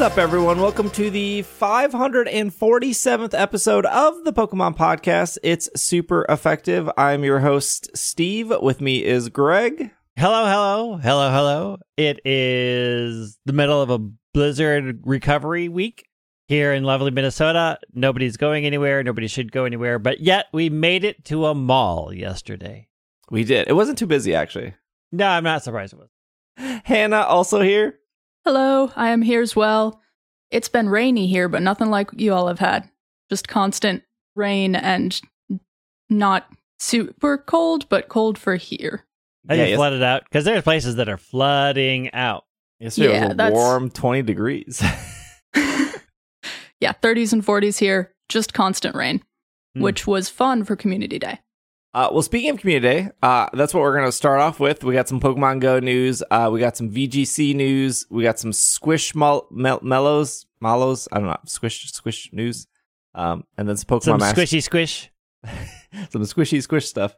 What's up, everyone? Welcome to the 547th episode of the Pokemon Podcast. It's super effective. I'm your host, Steve. With me is Greg. Hello, hello, hello, hello. It is the middle of a blizzard recovery week here in lovely Minnesota. Nobody's going anywhere. Nobody should go anywhere. But yet we made it to a mall yesterday. We did. It wasn't too busy, actually. No, I'm not surprised it was. Hannah, also here. Hello, I am here as well. It's been rainy here, but nothing like you all have had. Just constant rain and not super cold, but cold for here. I Yeah, just flooded out because there's places that are flooding out. Yesterday Yeah, was a that's- warm 20 degrees. yeah, 30s and 40s here, just constant rain, Hmm. which was fun for Community Day. Uh, well, speaking of Community Day, uh, that's what we're going to start off with. We got some Pokemon Go news. Uh, we got some VGC news. We got some Squish mel- mel- Mellows, Mallows. I don't know. Squish, Squish news. Um, and then some Pokemon Some Master- squishy squish. some squishy squish stuff.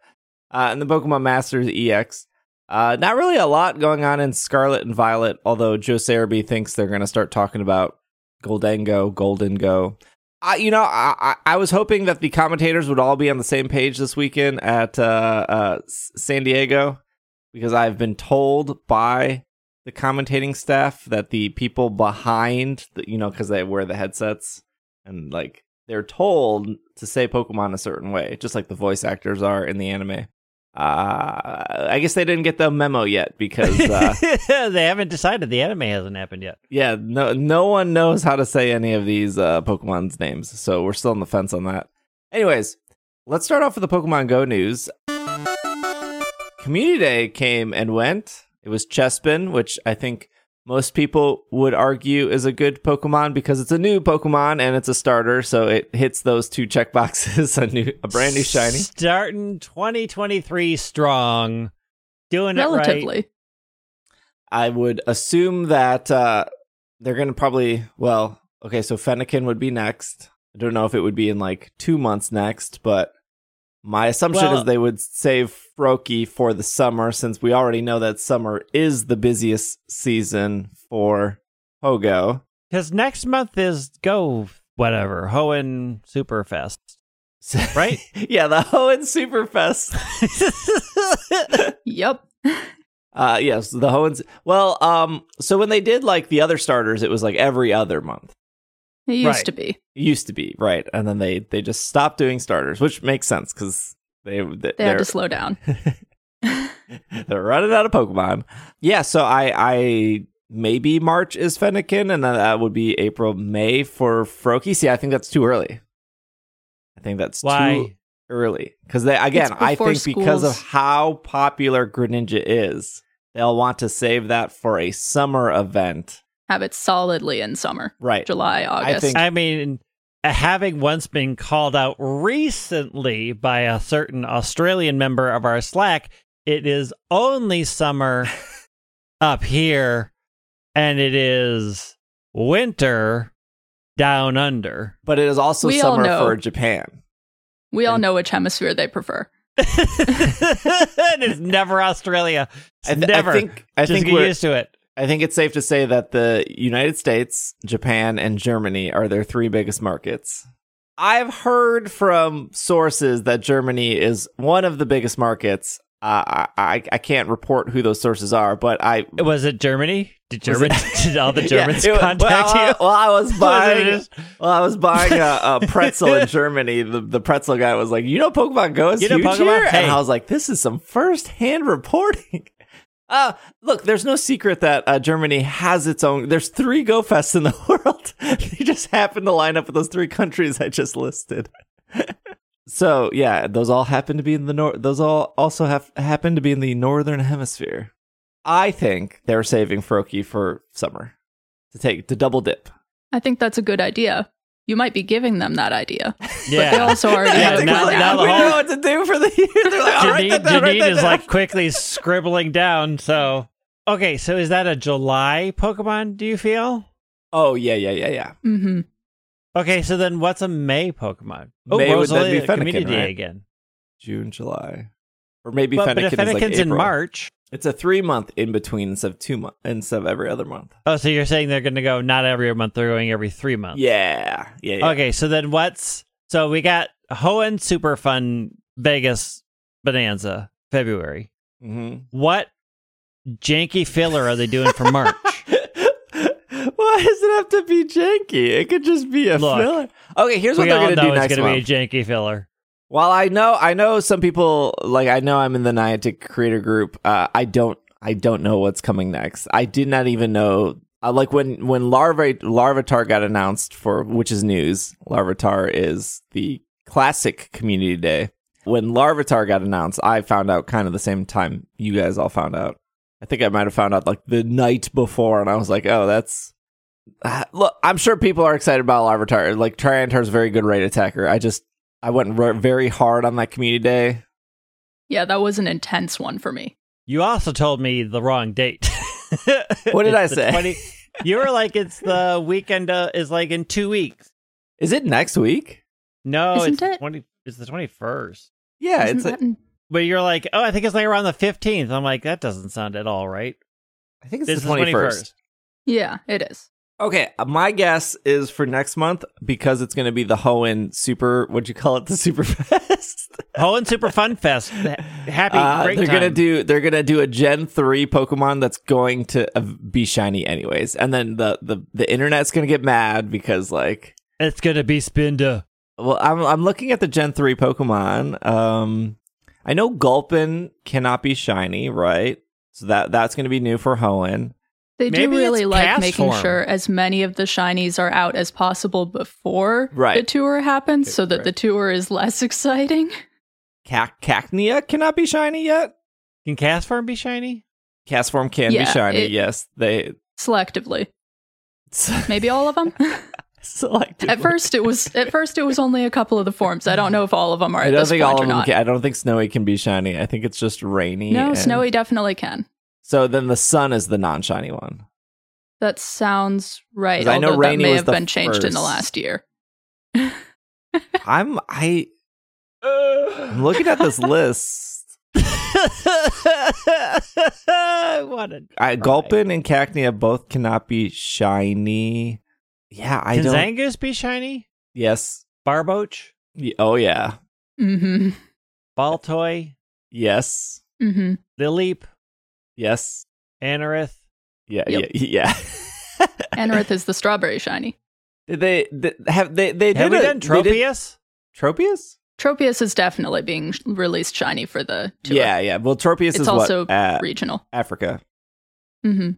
Uh, and the Pokemon Masters EX. Uh, not really a lot going on in Scarlet and Violet, although Joe Serby thinks they're going to start talking about Gholdengo, Golden Go. I, you know, I, I was hoping that the commentators would all be on the same page this weekend at uh, uh, San Diego because I've been told by the commentating staff that the people behind, the, you know, because they wear the headsets and like they're told to say Pokemon a certain way, just like the voice actors are in the anime. Uh, I guess they didn't get the memo yet because, uh, they haven't decided. The anime hasn't happened yet. yeah, no, no one knows how to say any of these uh, Pokemon's names, so we're still on the fence on that. Anyways, let's start off with the Pokemon Go news. Community Day came and went. It was Chespin, which I think most people would argue is a good Pokemon because it's a new Pokemon and it's a starter, so it hits those two checkboxes: a new, a brand new shiny. Starting 2023 strong. Doing it right. Relatively. I would assume that uh, they're going to probably, well, okay, so Fennekin would be next. I don't know if it would be in like two months next, but my assumption Well- is they would save Froakie for the summer since we already know that summer is the busiest season for Hogo. Because next month is Go whatever Hoenn Superfest, right? yeah, the Hoenn Superfest. Yep. Uh yes, the Hoenns. Well, um so when they did like the other starters, it was like every other month. It used Right. to be. It used to be right and then they they just stopped doing starters which makes sense because they They they're, had to slow down. they're running out of pokemon yeah so i i maybe march is fennekin and then that would be april may for froakie see i think that's too early i think that's too Why? early because they again i before think because of how popular greninja is they'll want to save that for a summer event Have it solidly in summer, right July, August. think- I mean, having once been called out recently by a certain Australian member of our Slack, it is only summer up here, and it is winter down under. but it is also We summer know. for japan we all and- know which hemisphere they prefer. it is never Australia. It's I, th- never. I think I Just think get we're, used to it. I think it's safe to say that the United States, Japan, and Germany are their three biggest markets. I've heard from sources that Germany is one of the biggest markets. Uh, I, I I can't report who those sources are, but I Was it Germany? Did Was German? did all the Yeah, Germans was- contact well, you? Well, I was Was buying. just- well, I was buying a, a pretzel in Germany. The the pretzel guy was like, "You know, Pokemon Go is You know huge Pokemon? here," Hey. and I was like, "This is some first hand reporting." Uh, look, there's no secret that uh, Germany has its own. There's three Go Fests in the world. they just happen to line up with those three countries I just listed. so yeah, those all happen to be in the north. Those all also have happen to be in the northern hemisphere. I think they're saving Froakie for summer to take to double dip. I think that's a good idea. You might be giving them that idea. Yeah. They also already Yeah, have it now- planned now out. the we whole- don't know what to do for the year. They're like, "All right, Janine, that down, write Janine that is down." like quickly scribbling down. So, okay, so is that a July Pokemon? Do you feel? oh yeah, yeah, yeah, yeah. Mm-hmm. Okay, so then what's a May Pokemon? Oh, May would then be Fennekin, Community right? again. June, July, or maybe But, but Fennekin if is like Fennekin's in April. March, It's a three month in between instead of two month instead of every other month. Oh, so you're saying they're going to go not every month, they're going every three months. Yeah, yeah. yeah. Okay, so then what's so we got Hoenn Super Fun Vegas Bonanza February. hmm What janky filler are they doing for March? Why does it have to be janky? It could just be a Look, filler. Okay, here's what they're gonna know do it's going to month. be a janky filler. While I know, I know some people like I know I'm in the Niantic creator group. Uh, I don't, I don't know what's coming next. I did not even know. Uh, like when when Larva Larvitar got announced for which is news. Larvitar is the classic community day. When Larvitar got announced, I found out kind of the same time you guys all found out. I think I might have found out like the night before, and I was like, oh, that's. Uh, look, I'm sure people are excited about Larvitar. Like Tyranitar's a very good raid attacker. I just I went r- very hard on that community day. Yeah, that was an intense one for me. You also told me the wrong date. What did I It's the say? you were like, it's the weekend uh, is like in two weeks. Is it next week? No, Isn't it's the it? twenty. It's the twenty first. Yeah, Isn't it's. that A, in- But you're like, oh, I think it's like around the fifteenth. I'm like, that doesn't sound at all right. I think it's It's the the twenty first. yeah, it is. Okay, uh, my guess is for next month because it's going to be the Hoenn Super. What'd you call it? The Super Fest. Hoenn Super Fun Fest. Happy, Uh, they're time. gonna do. They're gonna do a Gen three Pokemon that's going to uh, be shiny anyways, and then the the the internet's gonna get mad because like It's gonna be Spinda. Well, I'm I'm looking at the Gen three Pokemon. Um, I know Gulpin cannot be shiny, right? So that that's going to be new for Hoenn. They Maybe do really like making form. sure as many of the shinies are out as possible before Right. the tour happens so that Right. the tour is less exciting. Cac- Cacnea cannot be shiny yet. Can Castform be shiny? Castform can be shiny. it- yes, they Selectively. Maybe all of them? selected. at first it was at first it was only a couple of the forms. I don't know if all of them are I at don't this think point all of them. not. Can, I don't think Snowy can be shiny. I think it's just rainy. no, and- Snowy definitely can. So then the sun is the non-shiny one. That sounds right. I know although that may was have the been changed in the first. last year. I'm I. I'm looking at this list. what a I, Gulpin and Cacnea both cannot be shiny. Yeah, I Can don't. Zangoose be shiny? yes. Barboach? Y- Oh yeah. Mm-hmm. Baltoy? Yes. Mm-hmm. Lileep? Yes. Anorith? Yeah. Yep. Yeah. Yeah. Anorith is the strawberry shiny. Did they, they have they they Have did we a- done they did- Tropius? Tropius? Tropius is definitely being released shiny for the tour. Yeah, yeah. Well, Tropius It's is also what uh, regional. Africa. Mm-hmm.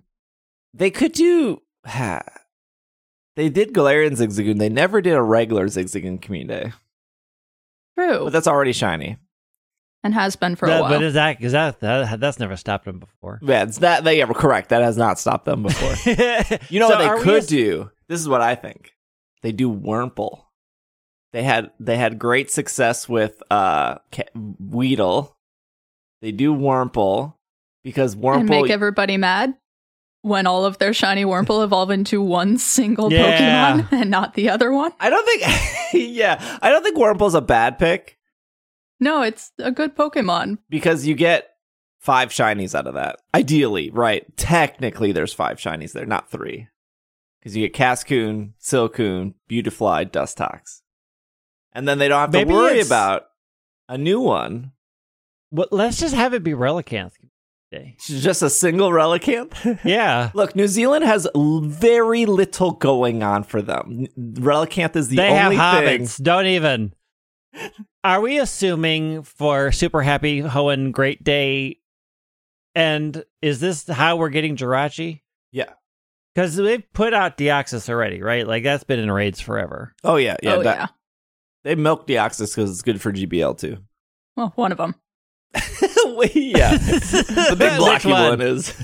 They could do. They did Galarian Zigzagoon. They never did a regular Zigzagoon community, True. but that's already shiny. And has been for a while. But is that, is that, that that's never stopped them before? Yeah, it's that they are correct. That has not stopped them before. You know So what they could ass- do? This is what I think. They do Wurmple. They had they had great success with uh Ca- Weedle. They do Wurmple because Wurmple and make everybody mad when all of their shiny Wurmple evolve into one single Yeah. Pokemon and not the other one. I don't think yeah, I don't think Wurmple's a bad pick No, it's a good Pokemon. because you get five shinies out of that. Ideally, right? Technically there's five shinies there, not 3. Cuz you get Cascoon, Silcoon, Beautifly, Dustox. And then they don't have to Maybe worry it's- about a new one. Well, let's just have it be Relicanth Day. It's just a single Relicanth. Yeah. Look, New Zealand has l- very little going on for them. Relicanth is the they have only thing. hobbits. Don't even. Are we assuming for Super Happy Hoenn Great Day? And is this how we're getting Jirachi? Yeah. Because they've put out Deoxys already, right? Like that's been in raids forever. Oh yeah, yeah. oh that- yeah. They milk Deoxys because it's good for GBL too. Well, one of them. yeah, the big Which blocky one? one is.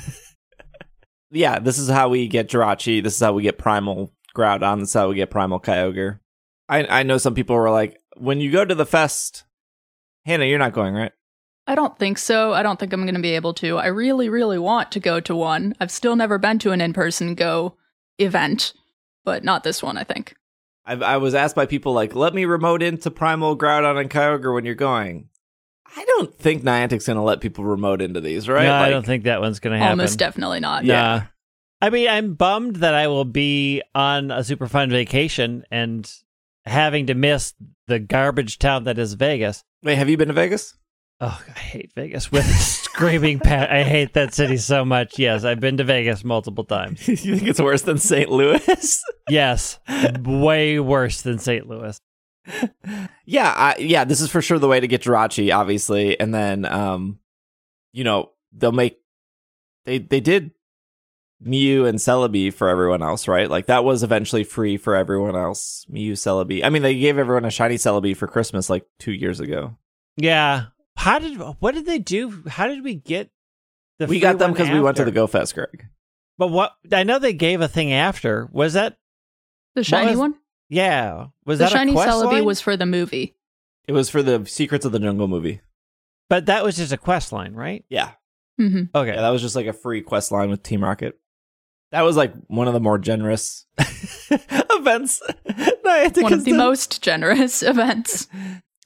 yeah, this is how we get Jirachi. This is how we get Primal Groudon. This is how we get Primal Kyogre. I I know some people were like, when you go to the fest, Hannah, you're not going, right? I don't think so. I don't think I'm going to be able to. I really, really want to go to one. I've still never been to an in person go event, but not this one, I think. I, I was asked by people like, let me remote into Primal Groudon and Kyogre when you're going. I don't think Niantic's going to let people remote into these, right? No, I don't think that one's going to happen. Almost definitely not. Yeah. Nah. I mean, I'm bummed that I will be on a super fun vacation and having to miss the garbage town that is Vegas. Wait, have you been to Vegas? Oh, I hate Vegas with screaming pat. I hate that city so much. Yes, I've been to Vegas multiple times. you think it's worse than St. Louis? Yes, way worse than St. Louis. yeah, I, yeah. This is for sure the way to get Jirachi, obviously, and then, um, you know, they'll make they they did Mew and Celebi for everyone else, right? Like that was eventually free for everyone else. Mew, Celebi. I mean, they gave everyone a shiny Celebi for Christmas like two years ago. Yeah. How did what did they do? How did we get the? we free got them because we went to the? Go Fest, Greg. But what I know they gave a thing after. Was that? The shiny was- one? Yeah. Was The that shiny a quest Celebi line? was for the movie. It was for the Secrets of the Jungle movie. But that was just a quest line, right? Yeah, hmm Okay. yeah, that was just like a free quest line with Team Rocket. That was like one of the more generous events. One of the most generous events.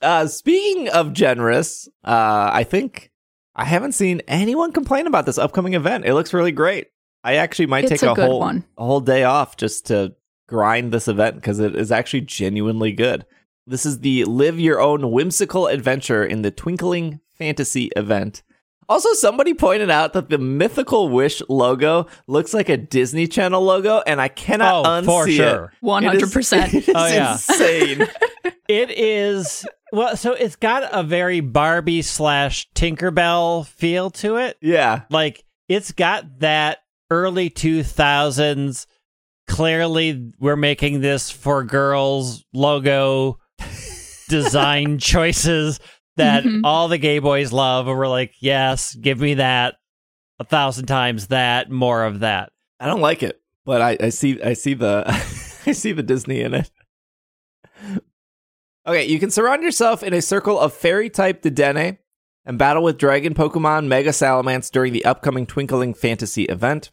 Uh, speaking of generous, uh, I think I haven't seen anyone complain about this upcoming event. It looks really great. I actually might It's take a a, whole one. a whole day off just to grind this event because it is actually genuinely good. This is the Live Your Own Whimsical Adventure in the Twinkling Fantasy event. Also, somebody pointed out that the Mythical Wish logo looks like a Disney Channel logo, and I cannot oh, unsee for it. sure. One It hundred is- percent. It is Oh, yeah. insane. It is well, so it's got a very Barbie slash Tinkerbell feel to it. yeah. Like it's got that early two thousands. Clearly, we're making this for girls logo design choices that Mhm. all the gay boys love, and we're like, yes, give me that a thousand times that, more of that. I don't like it, but I, I see I see the I see the Disney in it. Okay, you can surround yourself in a circle of fairy type Dedenne and battle with dragon Pokemon Mega Salamence during the upcoming Twinkling Fantasy event.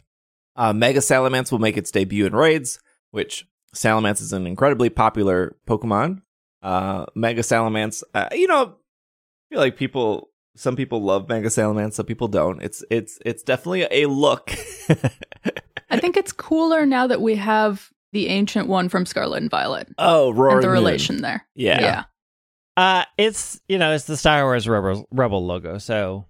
Uh, Mega Salamence will make its debut in raids, which Salamence is an incredibly popular Pokemon. Uh, Mega Salamence, uh, you know, I feel like people, some people love Mega Salamence, some people don't. It's it's it's definitely a look. I think it's cooler now that we have the ancient one from Scarlet and Violet oh, Roaring and the Moon. relation there. Yeah. Yeah. Uh, it's you know, it's the Star Wars Rebel, Rebel logo, so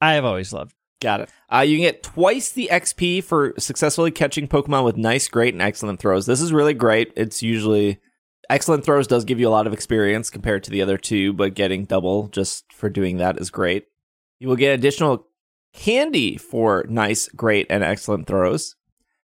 I have always loved. Got it. Uh, you can get twice the XP for successfully catching Pokemon with nice, great, and excellent throws. This is really great. It's usually excellent throws does give you a lot of experience compared to the other two, but getting double just for doing that is great. You will get additional candy for nice, great, and excellent throws.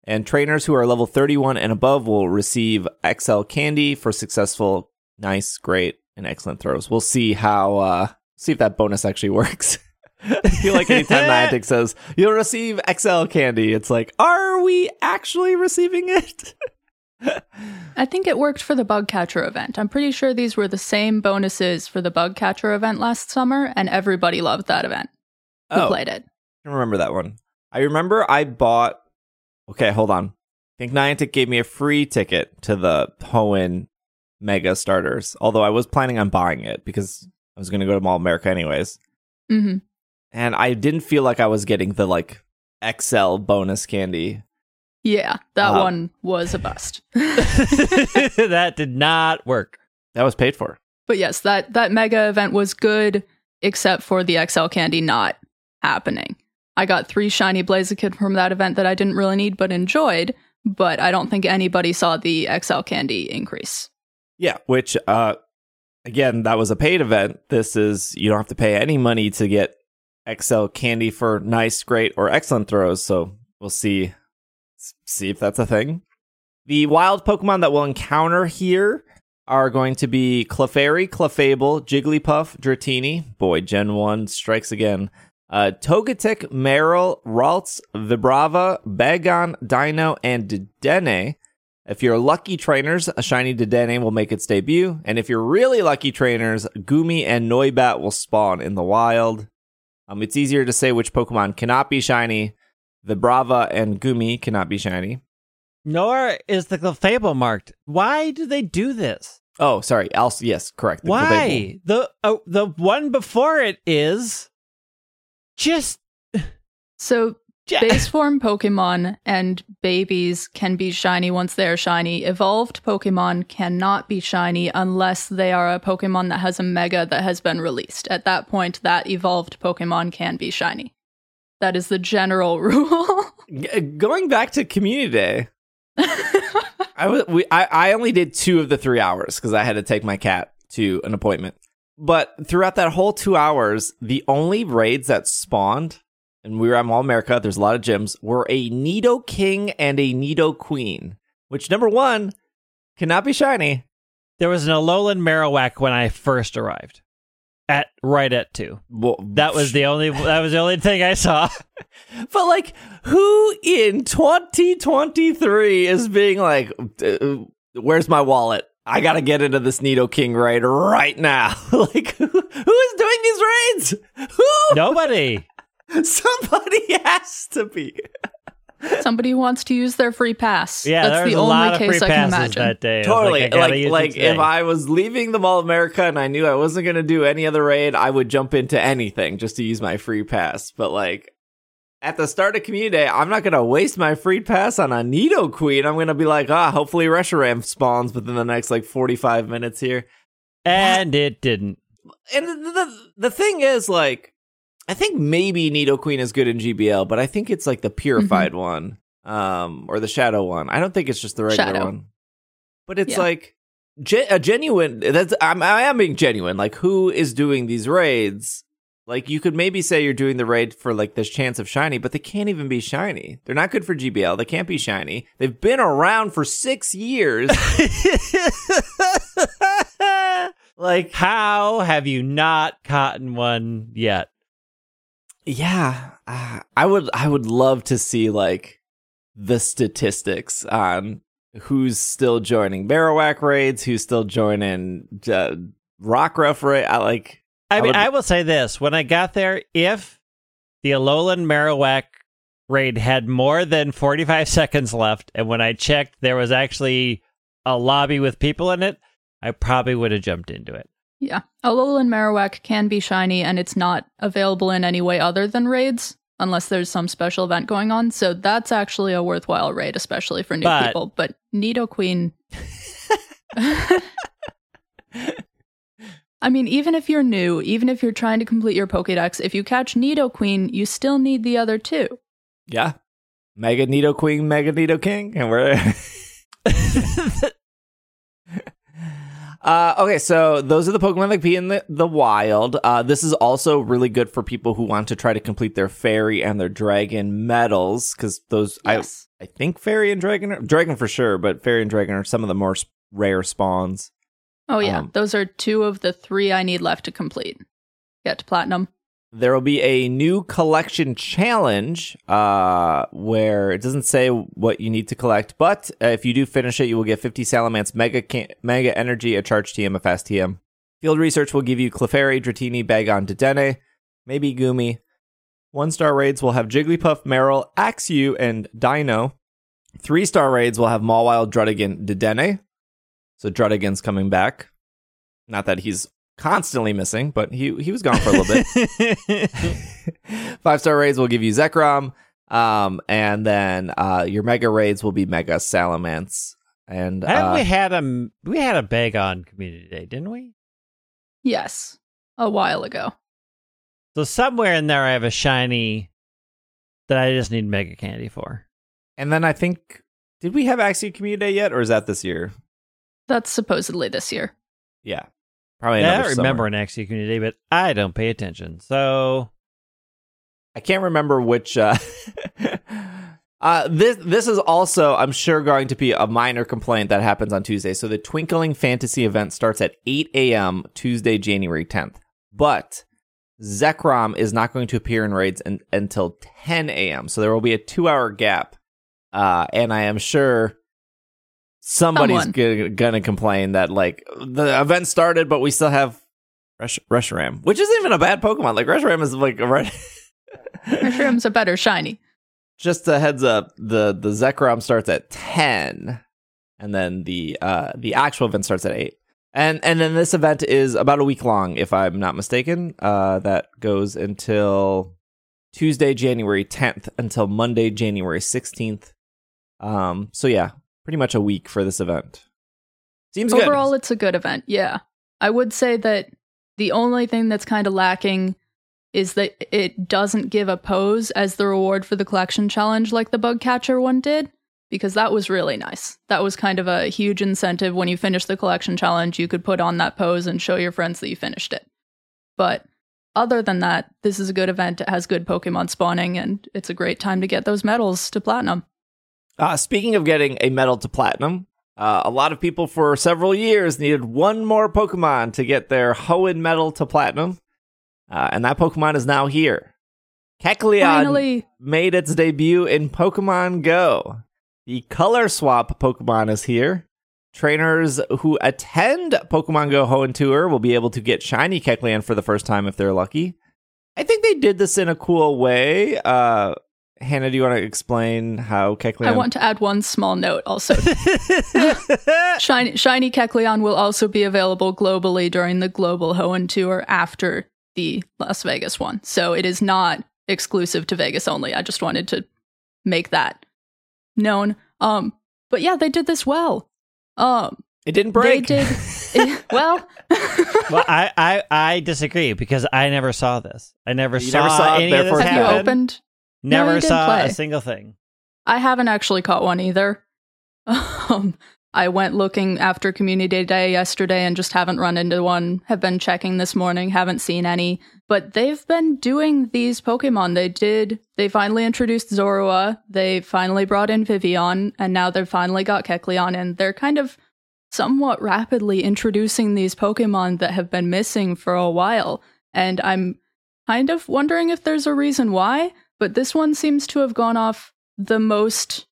And trainers who are level 31 and above will receive XL candy for successful, nice, great, and excellent throws. We'll see how uh see if that bonus actually works. I feel like anytime Niantic says you'll receive XL candy, it's like, are we actually receiving it? I think it worked for the bug catcher event. I'm pretty sure these were the same bonuses for the bug catcher event last summer, and everybody loved that event who oh, played it. I remember that one. I remember I bought. Okay, hold on. I think Niantic gave me a free ticket to the Hoenn Mega Starters, although I was planning on buying it because I was going to go to Mall America anyways. hmm And I didn't feel like I was getting the like XL bonus candy. Yeah, that Uh, one was a bust. that did not work. That was paid for. but yes, that that mega event was good, except for the XL candy not happening. I got three shiny Blaziken from that event that I didn't really need but enjoyed, but I don't think anybody saw the XL candy increase. Yeah, which uh again, that was a paid event. This is you don't have to pay any money to get XL candy for nice, great, or excellent throws, so we'll see see if that's a thing. The wild Pokemon that we'll encounter here are going to be Clefairy, Clefable, Jigglypuff, Dratini. Boy, Gen 1 strikes again. Uh, Togetic, Marill, Ralts, Vibrava, Bagon, Deino, and Dedenne. If you're lucky trainers, a shiny Dedenne will make its debut. And if you're really lucky trainers, Goomy and Noibat will spawn in the wild. Um, it's easier to say which Pokemon cannot be shiny. Vibrava and Goomy cannot be shiny. Nor is the Clefable marked. Why do they do this? Oh, sorry. Also, yes, correct. The Guldengo. Why? The oh, the one before it is just So base form Pokemon and babies can be shiny once they are shiny. Evolved Pokemon cannot be shiny unless they are a Pokemon that has a Mega that has been released. At that point, that evolved Pokemon can be shiny. That is the general rule. G- going back to community day. I was we I, I only did two of the three hours because I had to take my cat to an appointment. But throughout that whole two hours, the only raids that spawned, and we were at Mall America, there's a lot of gyms, were a Nidoking and a Nidoqueen. Which number one cannot be shiny. there was an Alolan Marowak when I first arrived. At right at two. Well, That was the only that was the only thing I saw. But like, who in 2023 is being like, uh, "Where's my wallet? I gotta get into this Nidoking raid right now." like, who, who is doing these raids? Who? Nobody. Somebody has to be. Somebody wants to use their free pass. Yeah, That's the a only lot of case free I can imagine. that day. I was Totally. I Like, like, if I was leaving the Mall of America and I knew I wasn't gonna do any other raid, I would jump into anything just to use my free pass. But like. At the start of community day, I'm not gonna waste my free pass on a Nidoqueen. I'm gonna be like, ah, hopefully Reshiram spawns within the next like 45 minutes here. and it didn't. And the, the the thing is, like, I think maybe Nidoqueen is good in GBL, but I think it's like the purified one, um, or the Shadow one. I don't think it's just the regular Shadow. one. But it's Yeah. like ge- a genuine. That's I'm I am being genuine. Like, who is doing these raids? Like, you could maybe say you're doing the raid for like this chance of shiny, but they can't even be shiny. They're not good for GBL. They can't be shiny. They've been around for six years. like, How have you not caught one yet? Yeah, uh, I would. I would love to see like the statistics on who's still joining Marowak raids, who's still joining uh, Rockruff raid. I like. I I mean, would- I will say this: when I got there, if the Alolan Marowak raid had more than forty-five seconds left, and when I checked, there was actually a lobby with people in it, I probably would have jumped into it. Yeah. Alolan Marowak can be shiny and it's not available in any way other than raids unless there's some special event going on. So that's actually a worthwhile raid, especially for new But- people. But Nidoqueen. I mean, even if you're new, even if you're trying to complete your Pokedex, if you catch Nidoqueen, you still need the other two. Yeah, Mega Nidoqueen, Mega Nidoking, and we're. Uh, okay, so those are the Pokemon that be in the, the wild. Uh, this is also really good for people who want to try to complete their fairy and their dragon medals because those Yes. I I think fairy and dragon are, dragon for sure, but fairy and dragon are some of the more s- rare spawns. oh, yeah. um, Those are two of the three I need left to complete. Get to platinum. There will be a new collection challenge uh, where it doesn't say what you need to collect, but uh, if you do finish it, you will get 50 Salamence Mega can- Mega Energy, a Charge TM, a Fast TM. Field Research will give you Clefairy, Dratini, Bagon, Dedenne, maybe Goomy. One star raids will have Jigglypuff, Marill, Axew, and Deino. Three star raids will have Mawile, Druddigon, Dedenne. So Druddigon's coming back. Not that he's constantly missing, but he he was gone for a little bit. Five star raids will give you Zekrom, um, and then uh, your mega raids will be Mega Salamence. And uh, we had a we had a Bagon community day, didn't we? Yes. A while ago. So somewhere in there, I have a shiny that I just need mega candy for. and then I think did we have Axew Community Day yet, or is that this year? That's supposedly this year. Yeah, probably. Yeah, I remember summer. an Axew community day, but I don't pay attention. So I can't remember which. Uh, uh, this this is also, I'm sure, going to be a minor complaint that happens on Tuesday. So the Twinkling Fantasy event starts at 8 a.m. Tuesday, January 10th, but Zekrom is not going to appear in raids un- until 10 a.m. So there will be a two-hour gap, uh, and I am sure. Somebody's g- gonna complain that like the event started, but we still have Rush Reshiram, which isn't even a bad Pokemon. Like Reshiram is like a red. Reshiram's a better shiny. just a heads up the the zekrom starts at 10 and then the uh the actual event starts at 8 And and then this event is about a week long, if I'm not mistaken. Uh, that goes until Tuesday, January 10th, until Monday, January 16th. Um, so yeah, pretty much a week for this event. Seems Overall, good. it's a good event. Yeah. I would say that the only thing that's kind of lacking is that it doesn't give a pose as the reward for the collection challenge like the bug catcher one did, because that was really nice. That was kind of a huge incentive when you finish the collection challenge, you could put on that pose and show your friends that you finished it. But other than that, this is a good event. It has good Pokemon spawning, and it's a great time to get those medals to platinum. Uh, speaking of getting a medal to platinum, uh, a lot of people for several years needed one more Pokemon to get their Hoenn medal to platinum, uh, and that Pokemon is now here. Kecleon Finally, made its debut in Pokemon Go. The Color Swap Pokemon is here. Trainers who attend Pokemon Go Hoenn Tour will be able to get Shiny Kecleon for the first time if they're lucky. I think they did this in a cool way. Uh, Hannah, do you want to explain how Kecleon? I want to add one small note also. Shiny, Shiny Kecleon will also be available globally during the Global Hoenn Tour after the Las Vegas one. So it is not exclusive to Vegas only. I just wanted to make that known. Um, but yeah, they did this well. Um, it didn't break. They did it, well. well, I, I I disagree because I never saw this. I never, You saw, never saw any there of this first have you opened? No, Never didn't saw play. a single thing. I haven't actually caught one either. Um, I went looking after Community Day yesterday and just haven't run into one. Have been checking this morning, haven't seen any. But they've been doing these Pokemon. They did. They finally introduced Zorua. They finally brought in Vivillon, and now they've finally got Kecleon. And they're kind of somewhat rapidly introducing these Pokemon that have been missing for a while. And I'm kind of wondering if there's a reason why. But this one seems to have gone off the most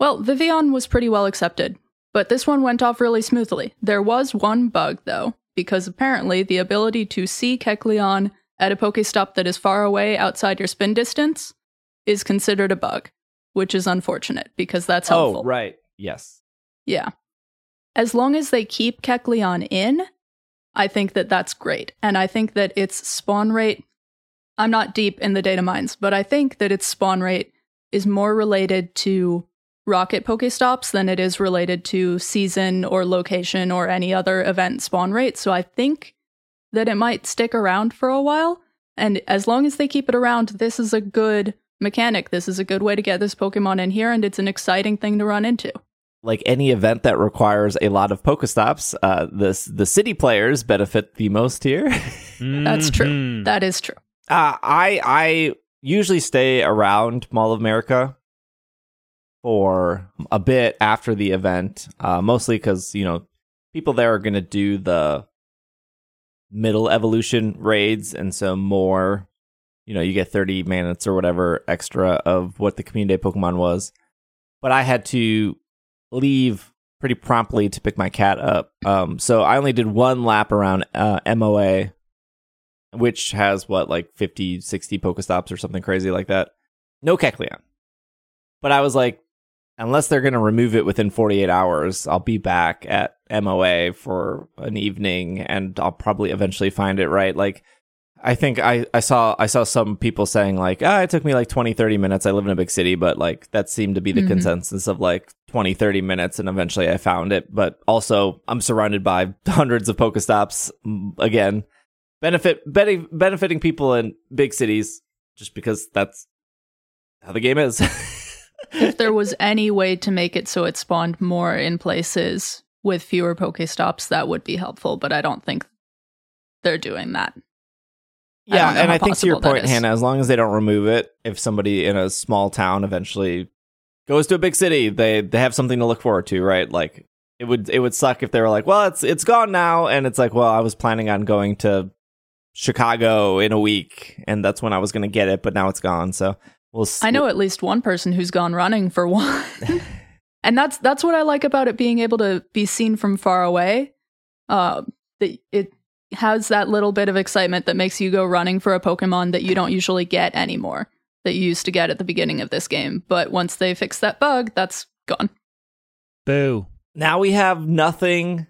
well, Vivillon was pretty well accepted, but this one went off really smoothly. There was one bug, though, because apparently the ability to see Kecleon at a Pokestop that is far away outside your spin distance is considered a bug, which is unfortunate because that's oh, helpful. oh, right. Yes. Yeah. As long as they keep Kecleon in, I think that that's great. And I think that its spawn rate, I'm not deep in the data mines, but I think that its spawn rate is more related to rocket Pokestops than it is related to season or location or any other event spawn rate. So I think that it might stick around for a while. And as long as they keep it around, this is a good mechanic. This is a good way to get this Pokemon in here, and it's an exciting thing to run into. Like any event that requires a lot of Pokestops, uh, the the city players benefit the most here. That's true. That is true. Uh, I I usually stay around Mall of America for a bit after the event, uh, mostly because you know people there are going to do the middle evolution raids, and so more, you know, you get thirty minutes or whatever extra of what the community Pokemon was. But I had to leave pretty promptly to pick my cat up, um, so I only did one lap around uh, MOA which has what like 50 60 pokestops or something crazy like that? No kecleon. But i was like unless they're going to remove it within 48 hours i'll be back at moa for an evening and i'll probably eventually find it right? Like i think i i saw i saw some people saying like ah it took me like 20 30 minutes. I live in a big city but like that seemed to be the Mhm. consensus of like 20 30 minutes and eventually i found it. But also i'm surrounded by hundreds of pokestops mm, again benefit bene- benefiting people in big cities just because that's how the game is. if there was any way to make it so it spawned more in places with fewer Pokestops, that would be helpful, but I don't think they're doing that. Yeah, don't and I think to your point. Hannah, as long as they don't remove it, if somebody in a small town eventually goes to a big city, they they have something to look forward to, right? Like it would it would suck if they were like, well, it's it's gone now, and it's like, well, I was planning on going to Chicago in a week, and that's when I was going to get it, but now it's gone. So we'll. s- I know at least one person who's gone running for one. and that's that's what I like about it being able to be seen from far away. Uh, that it has that little bit of excitement that makes you go running for a Pokemon that you don't usually get anymore. That you used to get at the beginning of this game, but once they fix that bug, that's gone. Boo. now we have nothing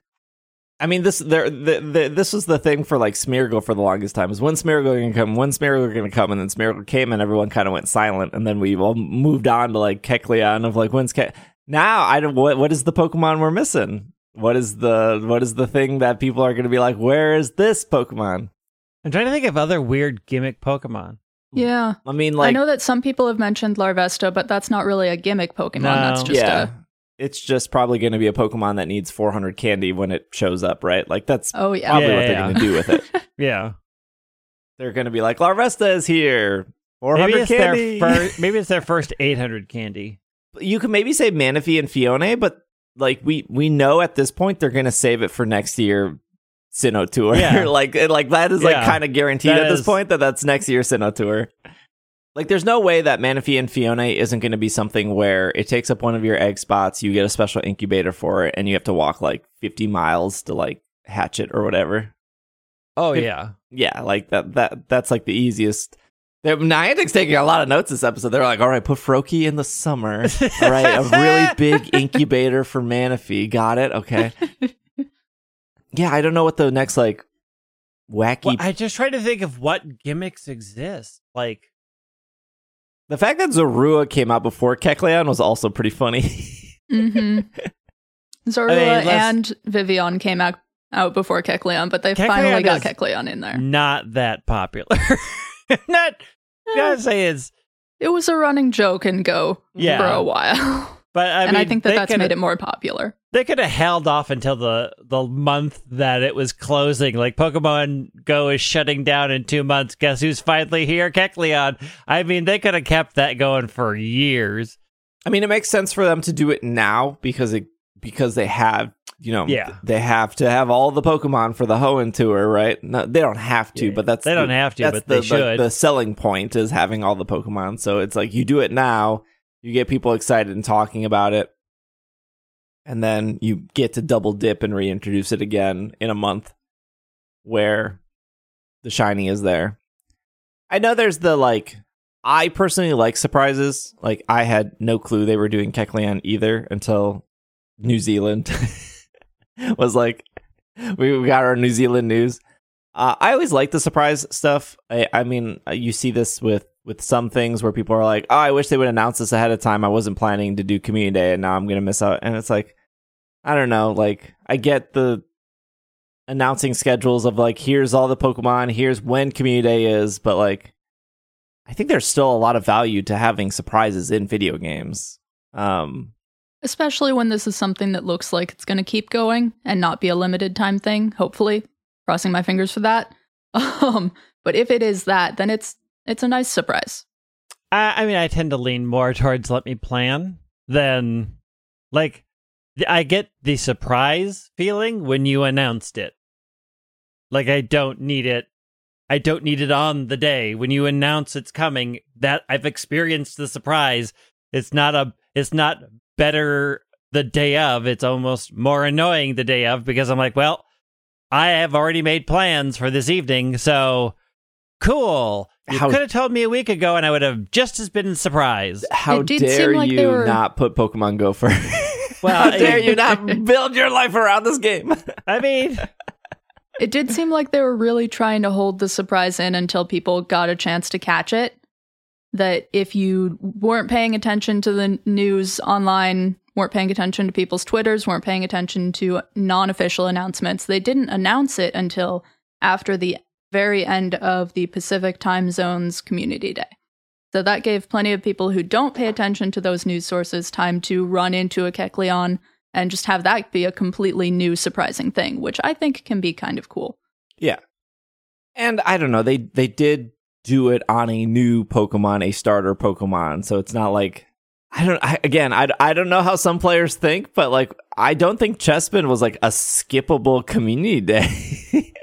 I mean, this there the, the, this was the thing for like Smeargle for the longest time. Is when Smeargle going to come? When Smeargle going to come? And then Smeargle came, and everyone kind of went silent. And then we all moved on to like Kecleon of like when's Ke- now? I don't. What what is the Pokemon we're missing? What is the what is the thing that people are going to be like? Where is this Pokemon? I'm trying to think of other weird gimmick Pokemon. Yeah. I mean, like I know that some people have mentioned Larvesta, but that's not really a gimmick Pokemon. No. That's just yeah. a it's just probably going to be a Pokemon that needs 400 candy when it shows up, right? Like that's oh yeah. probably Yeah, what they're yeah, going to do with it. Yeah. they're going to be like, Larvesta is here. 400 Maybe it's, candy. their fir- maybe it's their first 800 candy. you could maybe say Manaphy and Phione, but like we we know at this point they're going to save it for next year Sinnoh Tour. Yeah. like like that is like kind of guaranteed That at this point that that's next year Sinnoh Tour. Like there's no way that Manaphy and Fiona isn't going to be something where it takes up one of your egg spots, you get a special incubator for it, and you have to walk like 50 miles to like hatch it or whatever. Oh, yeah. Yeah, like that that that's like the easiest. They're- Niantic's taking a lot of notes this episode. They're like, all right, put Froakie in the summer. All right, a really big incubator for Manaphy. Got it? Okay. Yeah, I don't know what the next like wacky. Well, I just try to think of what gimmicks exist. Like, the fact that Zorua came out before Kecleon was also pretty funny. hmm Zorua I mean, let's- and Vivillon came out, out before Kecleon, but they Kecleon finally got is- Kecleon in there. not that popular. not, gotta say it's, It was a running joke and go Yeah. for a while. but I and mean, I think that they that's coulda- made it more popular. They could have held off until the the month that it was closing. Like Pokemon Go is shutting down in two months. Guess who's finally here? Kecleon. I mean, they could have kept that going for years. I mean, it makes sense for them to do it now because it because they have you know Yeah. they have to have all the Pokemon for the Hoenn tour, right? No, they don't have to, Yeah. but that's They don't have to, but the, they like, should. the selling point is having all the Pokemon. So it's like you do it now, you get people excited and talking about it, and then you get to double dip and reintroduce it again in a month, where the shiny is there. I know there's the like. I personally like surprises. Like I had no clue they were doing Kecleon either until New Zealand was like we got our New Zealand news. Uh, I always like the surprise stuff. I, I mean, you see this with with some things where people are like, "Oh, I wish they would announce this ahead of time. I wasn't planning to do Community Day, and now I'm gonna miss out." And it's like, I don't know. Like, I get the announcing schedules of like, here's all the Pokemon, here's when Community Day is, but like, I think there's still a lot of value to having surprises in video games. Um, Especially when this is something that looks like it's going to keep going and not be a limited time thing, hopefully. Crossing my fingers for that. Um, but if it is that, then it's it's a nice surprise. I, I mean, I tend to lean more towards let me plan than like I get the surprise feeling when you announced it. Like I don't need it. I don't need it on the day when you announce it's coming. That I've experienced the surprise. It's not a. It's not better the day of. It's almost more annoying the day of because I'm like, well, I have already made plans for this evening, so cool. You How- could have told me a week ago, and I would have just as been surprised. how It did dare seem like they you were- not put Pokemon Go first? Well, how dare you not build your life around this game? I mean, It did seem like they were really trying to hold the surprise in until people got a chance to catch it. That if you weren't paying attention to the news online, weren't paying attention to people's Twitters, weren't paying attention to non official announcements, they didn't announce it until after the very end of the Pacific time zone's community day. So that gave plenty of people who don't pay attention to those news sources time to run into a Kecleon and just have that be a completely new, surprising thing, which I think can be kind of cool. Yeah. And I don't know, they they did do it on a new Pokemon, a starter Pokemon. So it's not like I don't I, again, I, I don't know how some players think, but like I don't think Chespin was like a skippable community day.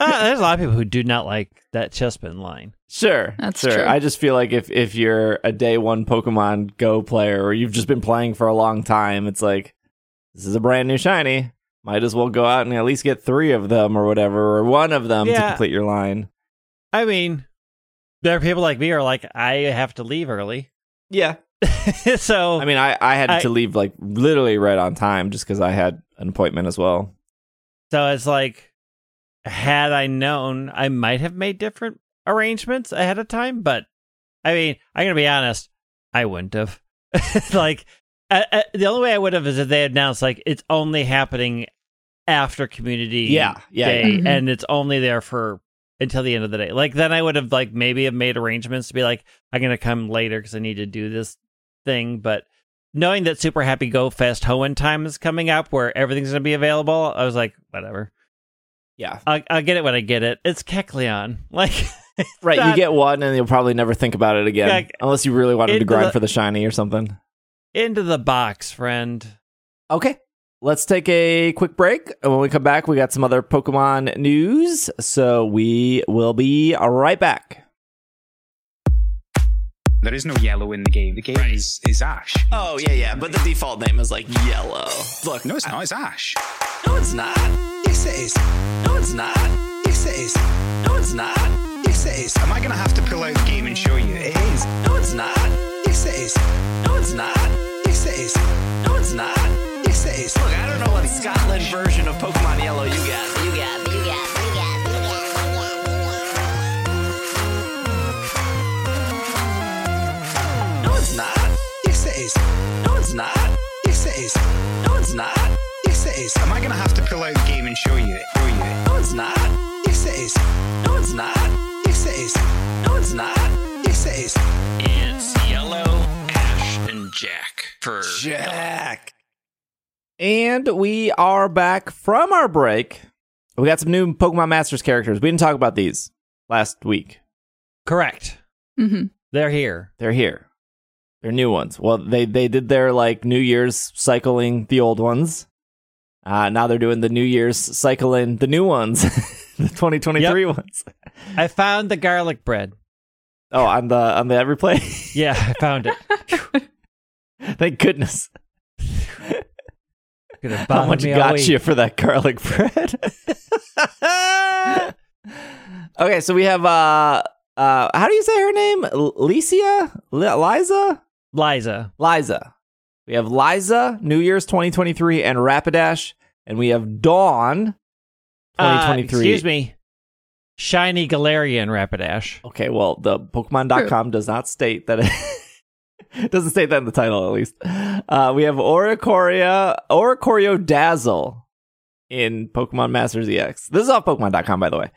uh, there's a lot of people who do not like that Chespin line. sure. That's sure. true. I just feel like if if you're a day one Pokemon Go player or you've just been playing for a long time, it's like this is a brand new shiny. Might as well go out and at least get three of them or whatever, or one of them to complete your line. I mean, there are people like me who are like, I have to leave early. Yeah. so I mean, I, I had I- to leave like literally right on time just because I had an appointment as well. So it's like, had I known, I might have made different arrangements ahead of time. But I mean, I'm gonna be honest, I wouldn't have. like, uh, uh, the only way I would have is if they announced like it's only happening after Community Yeah, yeah, Day, yeah. Mhm. and it's only there for until the end of the day. Like then I would have like maybe have made arrangements to be like I'm gonna come later because I need to do this thing, but. Knowing that Super Happy Go Fest Hoenn time is coming up, where everything's gonna be available, I was like, whatever. Yeah. I'll, I'll get it when I get it. It's Kecleon. Like, Right, you get one, and you'll probably never think about it again, Like, unless you really wanted to grind the- for the shiny or something. into the box, friend. Okay. Let's take a quick break. And when we come back, we got some other Pokemon news. So we will be right back. There is no yellow in the game. The game is, is Ash. Oh, yeah, yeah. But the default name is like yellow. Look. No, it's not. It's Ash. No, it's not. It is. No, it's not. Yes, it is. No, it's not. Yes, it is. Am I going to have to pull out the game and show you? It is. No, it's not. Yes, it is. No, it's not. Yes, it is. No, it's not. Yes, it is. Look, I don't know what Scotland version of Pokemon Yellow you got. You got, you got, you got, you got, you got. No, it's not. Yes, it is. No, it's not. Yes, it is. No, it's not. Yes, it is. Am I going to have to pull out the game and show you? Show you? No, it's not. Yes, it is. No, it's not. Yes, it is. No, it's not. Yes, it is. It's Yellow, Ash, and Jack for Jack. And we are back from our break. We got some new Pokemon Masters characters. We didn't talk about these last week. Correct. hmm They're here. They're here. They're new ones. Well, they they did their like New Year's cycling the old ones. Uh, now they're doing the New Year's cycling the new ones, the 2023 ones. I found the garlic bread. Oh, on the on the every play. Yeah, I found it. Thank goodness. How much got you for that garlic bread? okay, so we have uh uh how do you say her name? L- Licia? Li- Liza? Liza. Liza. We have Liza, New Year's 2023, and Rapidash, and we have Dawn Uh, 2023. excuse me. Shiny Galarian Rapidash. Okay, well, the Pokemon.com does not state that it. it doesn't state that in the title, at least. Uh, we have Oricoria, Oricorio Dazzle in Pokemon Masters EX. This is off Pokemon.com, by the way.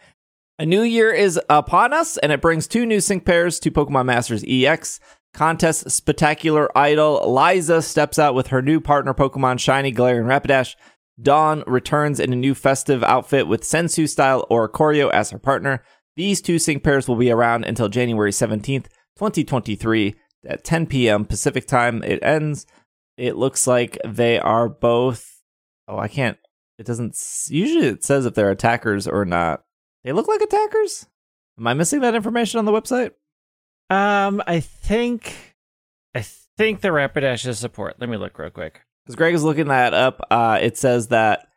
A new year is upon us, and it brings two new sync pairs to Pokemon Masters EX. Contest Spectacular Idol Liza steps out with her new partner Pokemon Shiny Galarian Rapidash. Dawn returns in a new festive outfit with Sensu style Oricorio as her partner. These two sync pairs will be around until January 17th, 2023 at 10 p.m. Pacific time. It ends. It looks like they are both. Oh, I can't. It doesn't. Usually it says if they're attackers or not. They look like attackers? Am I missing that information on the website? Um, I think I think the Rapidash is support. Let me look real quick. Because Greg is looking that up. Uh, it says that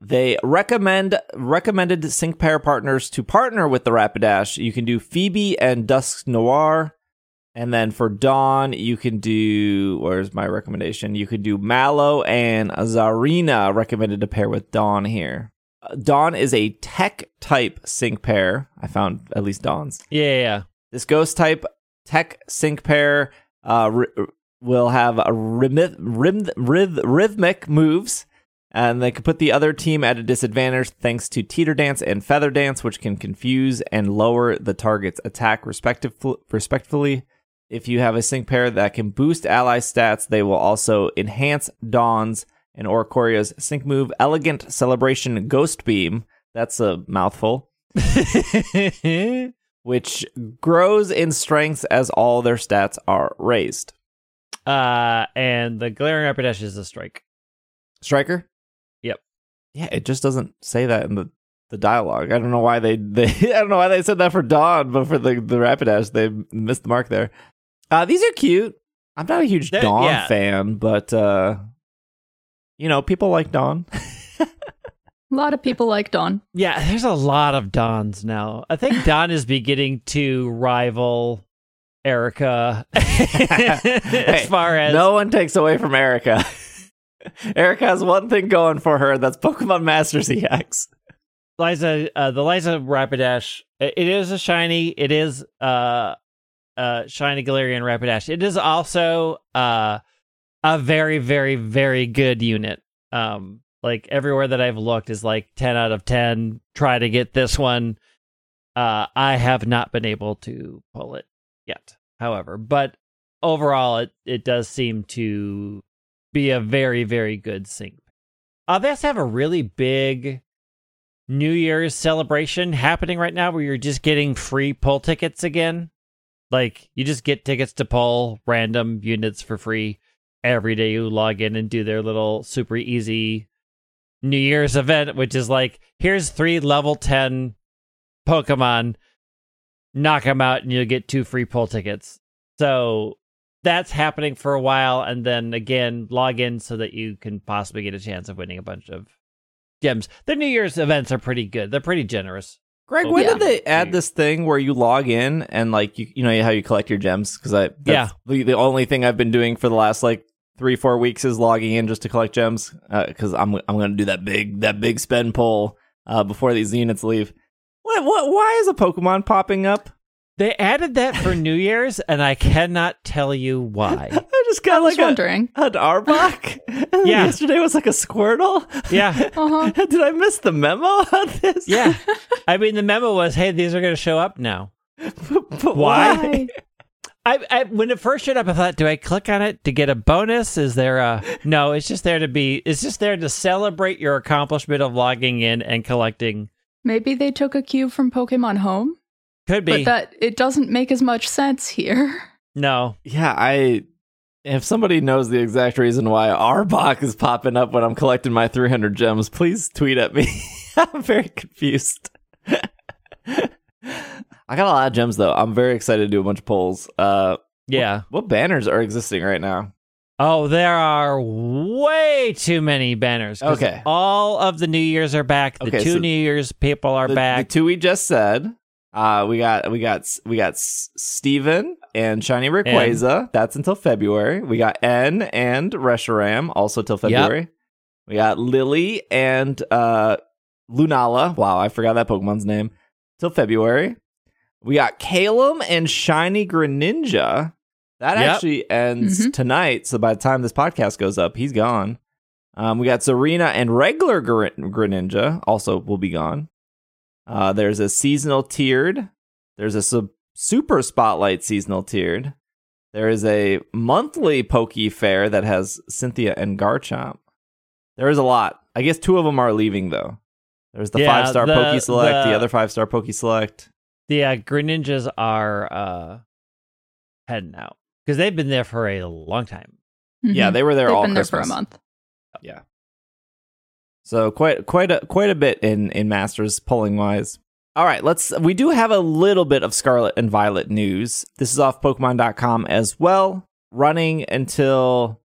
they recommend recommended sync pair partners to partner with the Rapidash. You can do Phoebe and Dusknoir. And then for Dawn, you can do where's my recommendation? You could do Mallow and Tsareena recommended to pair with Dawn here. Uh, Dawn is a tech type sync pair. I found at least Dawn's. Yeah, yeah, yeah. This ghost type tech sync pair uh, r- will have a rhythmic, rhythm, rhythmic moves, and they can put the other team at a disadvantage thanks to Teeter Dance and Feather Dance, which can confuse and lower the target's attack respective- respectively. If you have a sync pair that can boost ally stats, they will also enhance Dawn's and Oricorio's sync move, Elegant Celebration Ghost Beam. That's a mouthful which grows in strength as all their stats are raised. uh, and the Galarian Rapidash is a strike. Striker? Yep. Yeah, it just doesn't say that in the, the dialogue. I don't know why they, they I don't know why they said that for Dawn, but for the, the Rapidash, they missed the mark there. Uh, these are cute. I'm not a huge They're- Dawn yeah. fan, but uh, you know, people like Dawn. A lot of people like Dawn. Yeah, there's a lot of Dawns now. I think Dawn is beginning to rival Erika Hey, as far as no one takes away from Erika. Erika has one thing going for her. That's Pokemon Masters EX. Liza, uh, the Liza Rapidash, it it is a shiny. It is uh, uh, shiny Galarian Rapidash. It is also uh, a very, very, very good unit. Um, like everywhere that I've looked is like ten out of ten. Try to get this one. Uh, I have not been able to pull it yet, however, but overall, it it does seem to be a very, very good sync. Uh, they also have a really big New Year's celebration happening right now where you're just getting free pull tickets again. Like you just get tickets to pull random units for free every day you log in and do their little super easy New Year's event, which is like, here's three level 10 Pokemon, knock them out, and you'll get two free pull tickets. So that's happening for a while. And then again, log in so that you can possibly get a chance of winning a bunch of gems. The New Year's events are pretty good, they're pretty generous. Greg, when yeah. did they add this thing where you log in and like you you know how you collect your gems? Because I that's Yeah. the, the only thing I've been doing for the last like three four weeks is logging in just to collect gems because I'm I'm gonna do that big that big spend pull uh, before these units leave. What what? Why is a Pokemon popping up? They added that for New Year's, and I cannot tell you why. I just got I was like a, wondering. an Arbok. and Yeah. Yesterday was like a Squirtle. Yeah. Uh-huh. Did I miss the memo on this? Yeah. I mean, the memo was, hey, these are going to show up now. but Why? why? I, I when it first showed up, I thought, do I click on it to get a bonus? Is there a no? It's just there to be. It's just there to celebrate your accomplishment of logging in and collecting. Maybe they took a cue from Pokemon Home, Could be but that it doesn't make as much sense here. no. Yeah, I. If somebody knows the exact reason why Arbok is popping up when I'm collecting my 300 gems, please tweet at me. I'm very confused. I got a lot of gems though. I'm very excited to do a bunch of polls. Uh, Yeah. what banners are existing right now? Oh, there are way too many banners. Okay. All of the New Year's are back. The Okay, two so New Year's people are the, back. The two we just said. Uh, we got we got we got Steven and Shiny Rayquaza. That's until February. We got N and Reshiram also till February. We got Lillie and uh, Lunala. Wow, I forgot that Pokemon's name. Till February. We got Calem and Shiny Greninja. That Yep. actually ends Mhm. tonight. So by the time this podcast goes up, he's gone. Um, we got Zarina and regular Gren- Greninja also will be gone. Uh, there's a seasonal tiered. There's a sub- super spotlight seasonal tiered. There is a monthly Poke Fair that has Cynthia and Garchomp. There is a lot. I guess two of them are leaving though. There's the Yeah, five star the- Poke Select, the, the- other five star Poke Select. the uh, Greninjas are uh, heading out because they've been there for a long time. Yeah, Mhm. they were there They've all been Christmas. there for a month. Yeah. So quite quite a quite a bit in in Masters polling wise. All right, let's we do have a little bit of Scarlet and Violet news. This is off pokemon.com as well, running until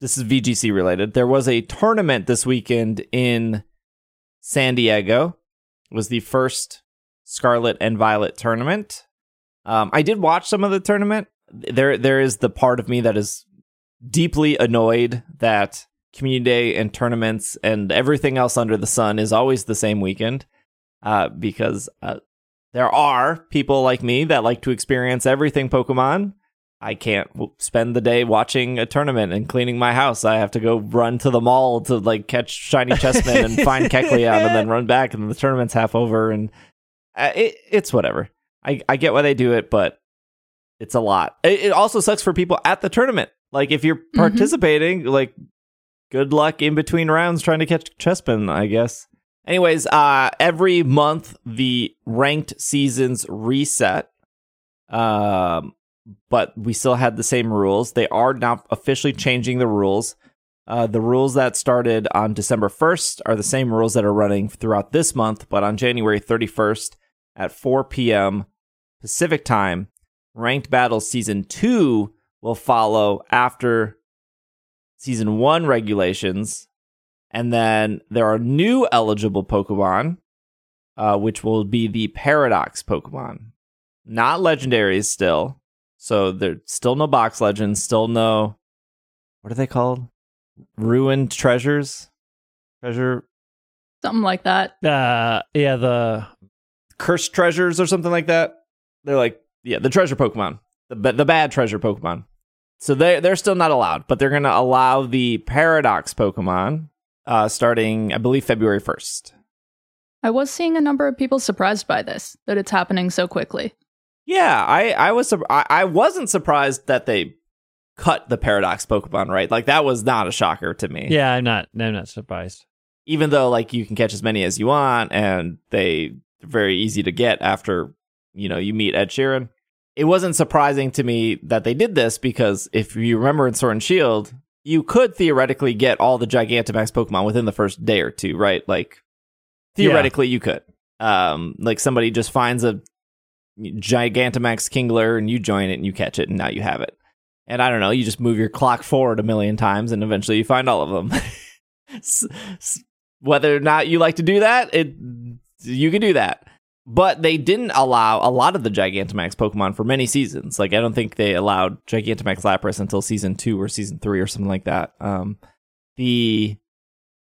this is VGC related. There was a tournament this weekend in San Diego. Was the first Scarlet and Violet tournament. Um, I did watch some of the tournament. There there is the part of me that is deeply annoyed that community day and tournaments and everything else under the sun is always the same weekend uh, because uh, there are people like me that like to experience everything pokemon i can't w- spend the day watching a tournament and cleaning my house. I have to go run to the mall to like catch shiny Chespin and find kecleon and then run back and the tournament's half over and uh, it, it's whatever. I, I get why they do it but it's a lot. It, it also sucks for people at the tournament. Like if you're participating like good luck in between rounds trying to catch Chespin i guess. Anyways uh every month the ranked seasons reset. Um but we still had the same rules they are now officially changing the rules uh, the rules that started on December 1st are the same rules that are running throughout this month, but on January 31st at 4 p.m. Pacific time, Ranked Battles Season 2 will follow after Season 1 regulations. And then there are new eligible Pokemon, uh, which will be the Paradox Pokemon. Not legendaries still. So there's still no box legends, still no. What are they called? ruined treasures, treasure Something like that. Uh, yeah, the cursed treasures or something like that. They're like yeah, the treasure Pokemon, the the bad treasure Pokemon. So they they're still not allowed, but they're going to allow the Paradox Pokemon uh, starting, I believe, February first. I was seeing a number of people surprised by this, that it's happening so quickly. Yeah, I I was I, I wasn't surprised that they cut the Paradox Pokemon right. Like that was not a shocker to me. yeah, I'm not I'm not surprised. even though like you can catch as many as you want and they very easy to get after you know you meet Ed Sheeran. It wasn't surprising to me that they did this because if you remember in Sword and Shield, you could theoretically get all the Gigantamax Pokemon within the first day or two, right? Like theoretically you could. Um like somebody just finds a Gigantamax Kingler and you join it and you catch it and now you have it. And I don't know, you just move your clock forward a million times and eventually you find all of them. Whether or not you like to do that, it you can do that. But they didn't allow a lot of the Gigantamax Pokemon for many seasons. Like I don't think they allowed Gigantamax Lapras until season two or season three or something like that. Um, the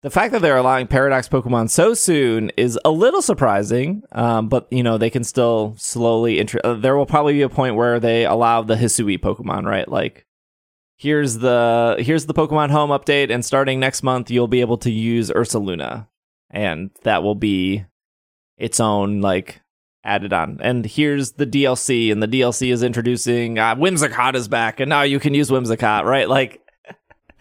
the fact that they're allowing Paradox Pokemon so soon is a little surprising. Um, but you know they can still slowly. Intro- uh, there will probably be a point where they allow the Hisui Pokemon, right? Like here's the here's the Pokemon Home update, and starting next month you'll be able to use Ursaluna, and that will be its own like added on. And here's the DLC, and the DLC is introducing uh, Whimsicott is back, and now you can use Whimsicott, right? Like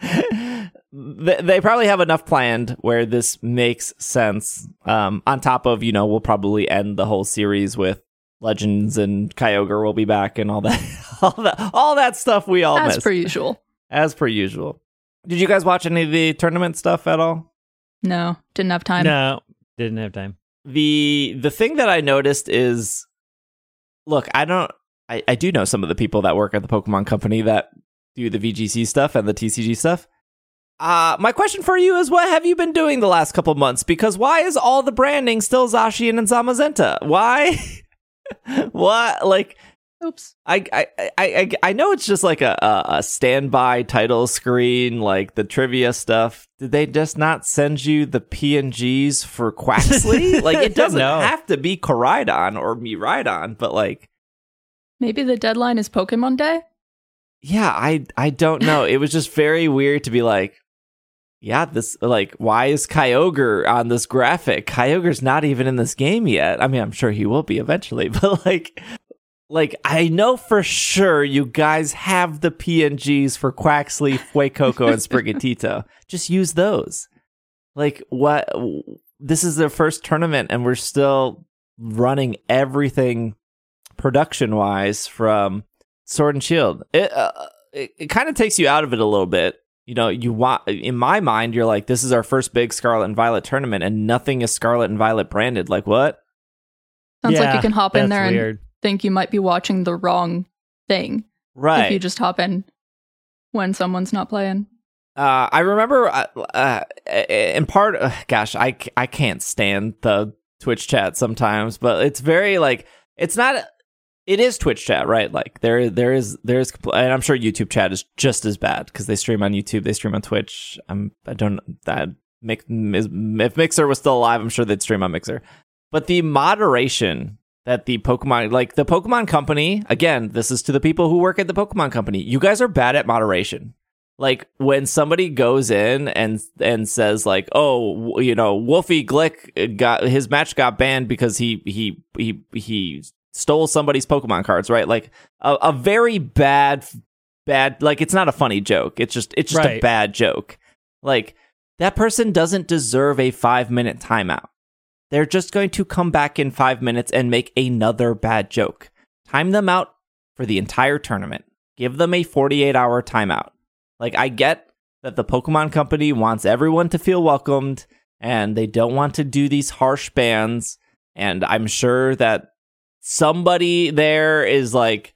they, they probably have enough planned where this makes sense. Um, on top of you know we'll probably end the whole series with Legends and Kyogre will be back and all that, all that, all that stuff we all As miss per usual. as per usual. Did you guys watch any of the tournament stuff at all? No, didn't have time. no, didn't have time. the the thing that I noticed is look, I don't I, I do know some of the people that work at the Pokemon company that do the VGC stuff and the TCG stuff. Uh my question for you is what have you been doing the last couple months? Because why is all the branding still Zacian and Zamazenta? Why what like Oops. I, I I I I know it's just like a, a a standby title screen, like the trivia stuff. Did they just not send you the PNGs for Quaxly? like it doesn't No. have to be Koraidon or Miraidon, but like Maybe the deadline is Pokemon Day? yeah, I I don't know. It was just very weird to be like, yeah, this like why is Kyogre on this graphic? Kyogre's not even in this game yet. I mean, I'm sure he will be eventually, but like like I know for sure you guys have the PNGs for Quaxly, Fuecoco, and Sprigatito. Just use those. Like what this is their first tournament and we're still running everything production wise from Sword and Shield. It uh, it, it kind of takes you out of it a little bit. You know, you want in my mind, you're like, this is our first big Scarlet and Violet tournament, and nothing is Scarlet and Violet branded. Like what? Sounds like you can hop in that's there and think you might be watching the wrong thing Right. if you just hop in when someone's not playing. Uh, I remember, uh, uh, in part, uh, gosh, I can't stand the Twitch chat sometimes, but it's very like it's not. It is Twitch chat, right? Like there, there is, there is, and I'm sure YouTube chat is just as bad because they stream on YouTube, they stream on Twitch. I'm, I don't that make if Mixer was still alive, I'm sure they'd stream on Mixer. But the moderation that the Pokemon, like the Pokemon Company, again, this is to the people who work at the Pokemon Company. You guys are bad at moderation like when somebody goes in and and says like oh you know Wolfe Glick got his match got banned because he he he he stole somebody's pokemon cards right? Like a, a very bad bad like it's not a funny joke. It's just it's just a bad joke. Like that person doesn't deserve a five minute timeout. They're just going to come back in five minutes and make another bad joke. Time them out for the entire tournament. Give them a 48 hour timeout. Like I get that the Pokemon company wants everyone to feel welcomed and they don't want to do these harsh bans and I'm sure that somebody there is like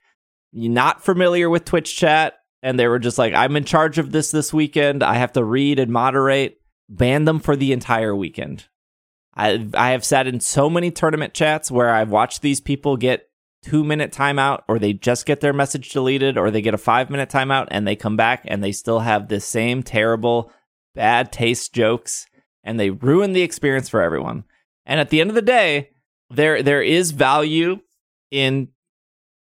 not familiar with Twitch chat and they were just like I'm in charge of this this weekend. I have to read and moderate. Ban them for the entire weekend. I I have sat in so many tournament chats where I've watched these people get two minute timeout or they just get their message deleted or they get a five minute timeout and they come back and they still have the same terrible bad taste jokes and they ruin the experience for everyone. And at the end of the day, there there is value in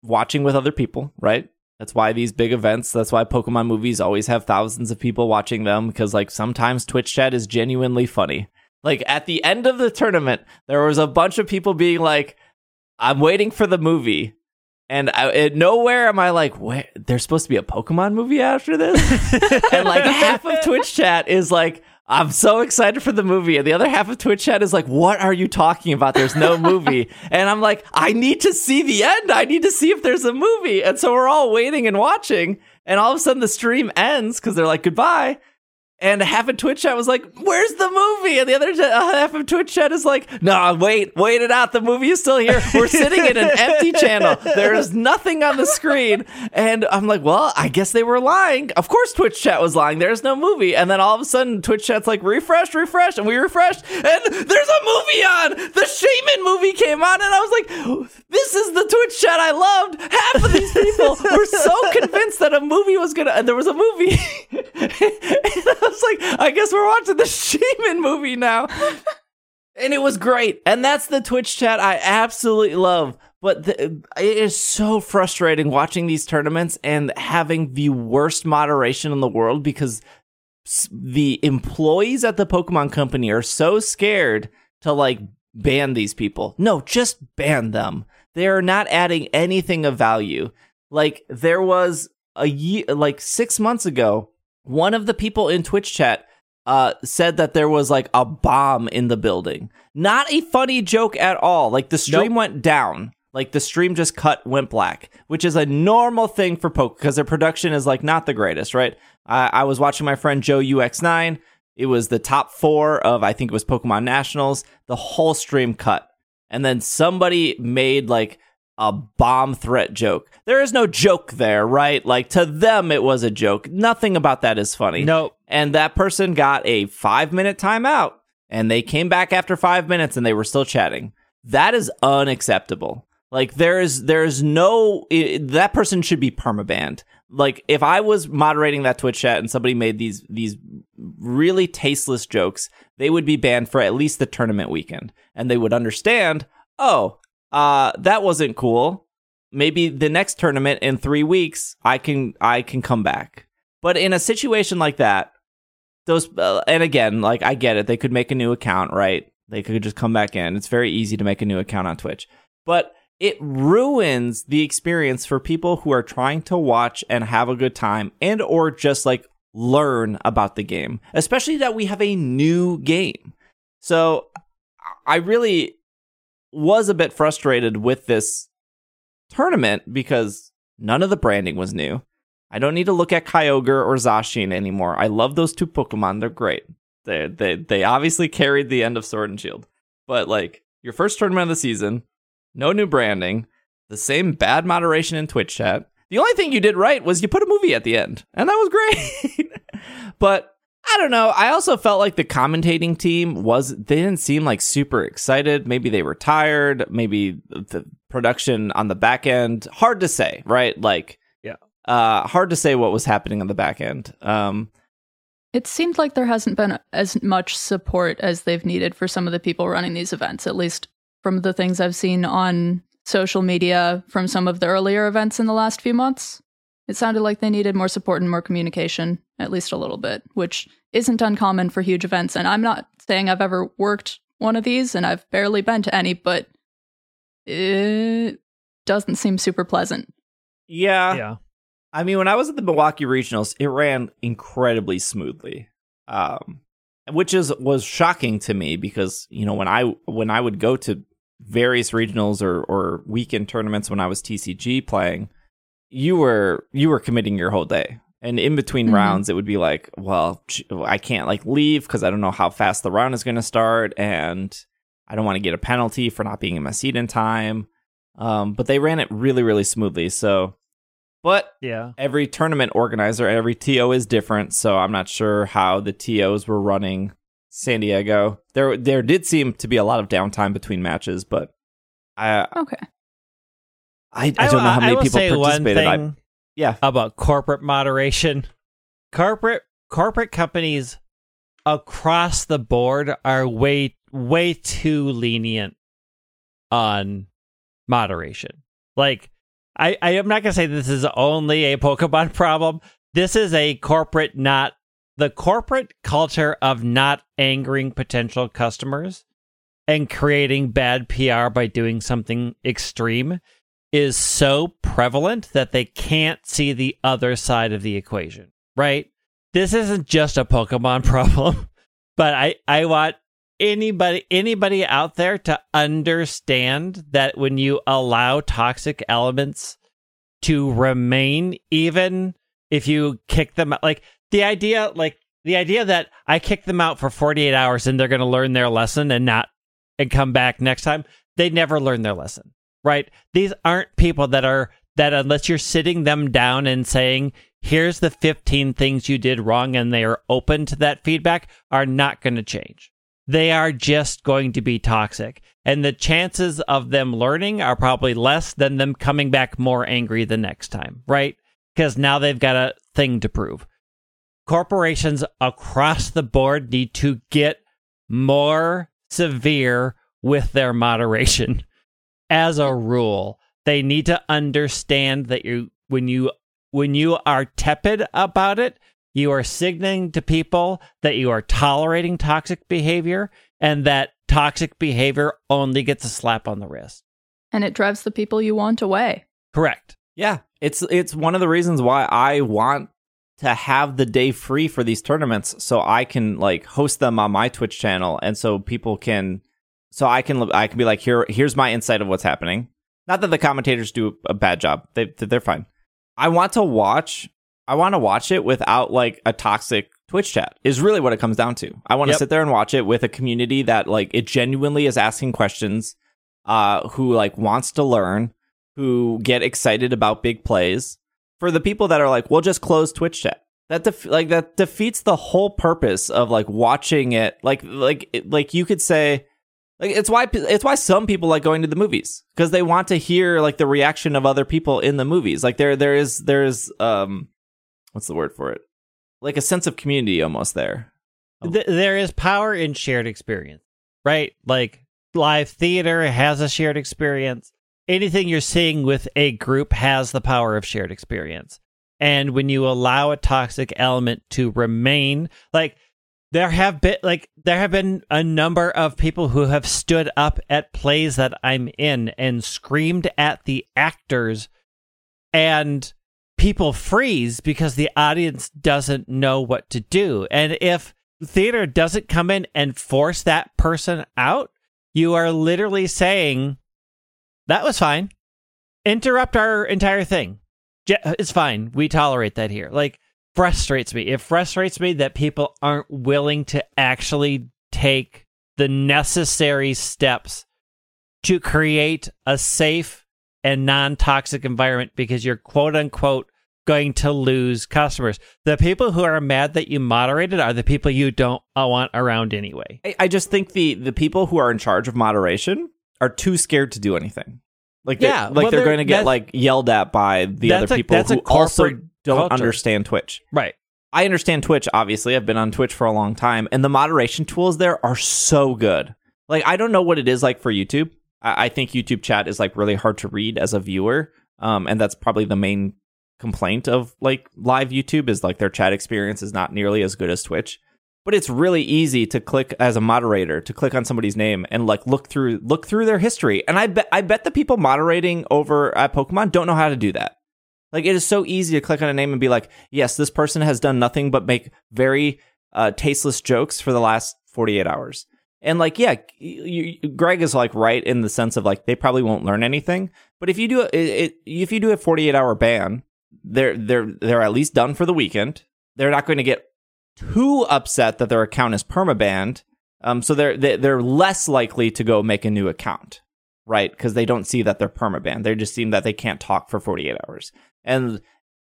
watching with other people, right? That's why these big events, that's why Pokemon movies always have thousands of people watching them because like sometimes Twitch chat is genuinely funny. Like at the end of the tournament, there was a bunch of people being like, "I'm waiting for the movie," and I, it, nowhere am I like, "Wait, there's supposed to be a Pokemon movie after this?" and like half of Twitch chat is like, "I'm so excited for the movie," and the other half of Twitch chat is like, "What are you talking about? There's no movie." and I'm like, "I need to see the end. I need to see if there's a movie." And so we're all waiting and watching, and all of a sudden the stream ends because they're like, "Goodbye." And half of Twitch chat was like, "Where's the movie?" And the other half of Twitch chat is like, "No, wait, wait it out. The movie is still here. We're sitting in an empty channel. There is nothing on the screen." And I'm like, "Well, I guess they were lying. Of course, Twitch chat was lying. There's no movie." And then all of a sudden, Twitch chat's like, "Refresh, refresh," and we refreshed, and there's a movie on. The Shaman movie came on, and I was like, "This is the Twitch chat I loved." Half of these people were so convinced that a movie was gonna, and there was a movie. was like, I guess we're watching the Shaman movie now. and it was great. And that's the Twitch chat I absolutely love. But the, it is so frustrating watching these tournaments and having the worst moderation in the world because the employees at the Pokemon Company are so scared to like ban these people. No, just ban them. They are not adding anything of value. Like there was a year, like six months ago, one of the people in Twitch chat uh, said that there was like a bomb in the building. Not a funny joke at all. Like the stream went down. Like the stream just cut, went black, which is a normal thing for Poke because their production is like not the greatest, right? I, I was watching my friend Joe UX9. It was the top four of I think it was Pokemon Nationals. The whole stream cut, and then somebody made like a bomb threat joke. There is no joke there, right? Like to them, it was a joke. Nothing about that is funny. Nope. And that person got a five minute timeout and they came back after five minutes and they were still chatting. That is unacceptable. Like there is there is no i that person should be permabanned. Like if I was moderating that Twitch chat and somebody made these these really tasteless jokes, they would be banned for at least the tournament weekend, and they would understand. Oh, uh, that wasn't cool. Maybe the next tournament in three weeks, I can I can come back. But in a situation like that, those uh, and again, like I get it, they could make a new account, right? They could just come back in. It's very easy to make a new account on Twitch, but it ruins the experience for people who are trying to watch and have a good time and or just like learn about the game, especially that we have a new game. So I really was a bit frustrated with this tournament because none of the branding was new. I don't need to look at Kyogre or Zacian anymore. I love those two Pokemon. They're great. They they they obviously carried the end of Sword and Shield. But like your first tournament of the season, no new branding, the same bad moderation in Twitch chat. The only thing you did right was you put a movie at the end, and that was great. but I don't know. I also felt like the commentating team was they didn't seem like super excited. Maybe they were tired. Maybe the production on the back end. Hard to say, right? Like, Yeah. uh, hard to say what was happening on the back end. Um, It seemed like there hasn't been as much support as they've needed for some of the people running these events, at least from the things I've seen on social media from some of the earlier events in the last few months. It sounded like they needed more support and more communication, at least a little bit, which isn't uncommon for huge events. And I'm not saying I've ever worked one of these, and I've barely been to any, but it doesn't seem super pleasant. yeah, yeah. I mean, when I was at the Milwaukee Regionals, it ran incredibly smoothly, um, which is was shocking to me because you know when I when I would go to various regionals or or weekend tournaments when I was TCG playing, you were you were committing your whole day, and in between Mhm. rounds, it would be like, well, I can't like leave because I don't know how fast the round is going to start, and I don't want to get a penalty for not being in my seat in time. Um, but they ran it really really smoothly, so. But Yeah. every tournament organizer, every TO is different, so I'm not sure how the TOs were running San Diego. There there did seem to be a lot of downtime between matches, but I Okay. I, I don't know how many people participated. I, yeah. about corporate moderation. Corporate corporate companies across the board are way way too lenient on moderation. Like I, I am not gonna say this is only a Pokemon problem. This is a corporate not the corporate culture of not angering potential customers and creating bad PR by doing something extreme is so prevalent that they can't see the other side of the equation, right? This isn't just a Pokemon problem, but I, I want anybody anybody out there to understand that when you allow toxic elements to remain even if you kick them out like the idea like the idea that I kick them out for 48 hours and they're going to learn their lesson and not and come back next time they never learn their lesson right these aren't people that are that unless you're sitting them down and saying here's the 15 things you did wrong and they are open to that feedback are not going to change they are just going to be toxic. And the chances of them learning are probably less than them coming back more angry the next time, right? Because now they've got a thing to prove. Corporations across the board need to get more severe with their moderation as a rule. They need to understand that you when you when you are tepid about it, you are signaling to people that you are tolerating toxic behavior and that toxic behavior only gets a slap on the wrist. And it drives the people you want away. Correct. Yeah, it's it's one of the reasons why I want to have the day free for these tournaments so I can like host them on my Twitch channel and so people can so I can I can be like here here's my insight of what's happening. Not that the commentators do a bad job. They they're fine. I want to watch I want to watch it without like a toxic Twitch chat. Is really what it comes down to. I want to Yep. sit there and watch it with a community that like it genuinely is asking questions, uh, who like wants to learn, who get excited about big plays. For the people that are like, we'll just close Twitch chat. That def- like that defeats the whole purpose of like watching it. Like like it- like you could say. Like it's why it's why some people like going to the movies because they want to hear like the reaction of other people in the movies. Like there there is there's um what's the word for it? Like a sense of community almost there. Oh. Th- there is power in shared experience, right? Like live theater has a shared experience. Anything you're seeing with a group has the power of shared experience. And when you allow a toxic element to remain, like there have been like there have been a number of people who have stood up at plays that I'm in and screamed at the actors and people freeze because the audience doesn't know what to do. And if theater doesn't come in and force that person out, you are literally saying, that was fine. Interrupt our entire thing. It's fine. We tolerate that here. Like, frustrates me. It frustrates me that people aren't willing to actually take the necessary steps to create a safe and non toxic environment because you're quote unquote going to lose customers. The people who are mad that you moderated are the people you don't want around anyway. I, just think the the people who are in charge of moderation are too scared to do anything. Like they, Yeah, like well, they're they're- going to get like yelled at by the other people a who also don't culture. understand Twitch. Right. I understand Twitch, obviously. I've been on Twitch for a long time, and the moderation tools there are so good. Like, I don't know what it is like for YouTube. I, I think YouTube chat is like really hard to read as a viewer. Um, and that's probably the main complaint of like live YouTube is like their chat experience is not nearly as good as Twitch. But it's really easy to click as a moderator to click on somebody's name and like look through look through their history. And I bet I bet the people moderating over at Pokemon don't know how to do that. Like it is so easy to click on a name and be like, yes, this person has done nothing but make very uh, tasteless jokes for the last 48 hours. And like, yeah, you, you, Greg is like right in the sense of like they probably won't learn anything. But if you do a, it, it, if you do a 48 hour ban, they're they're they're at least done for the weekend. They're not going to get too upset that their account is permabanned. Um, so they're they- they're less likely to go make a new account, right? Because they don't see that they're permabanned. They just see that they can't talk for 48 hours. And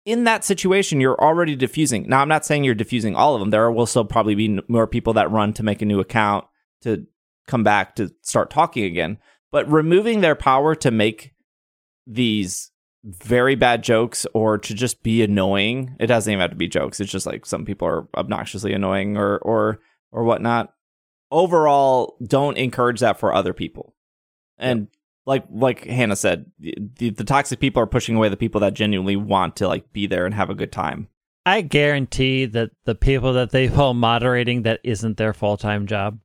in that situation, you're already diffusing. Now, I'm not saying you're diffusing all of them. There will still probably be more people that run to make a new account to come back to start talking again. But removing their power to make these very bad jokes or to just be annoying, it doesn't even have to be jokes. It's just like some people are obnoxiously annoying or or or whatnot. Overall, don't encourage that for other people. And like like Hannah said, the, the toxic people are pushing away the people that genuinely want to like be there and have a good time. I guarantee that the people that they call moderating that isn't their full time job.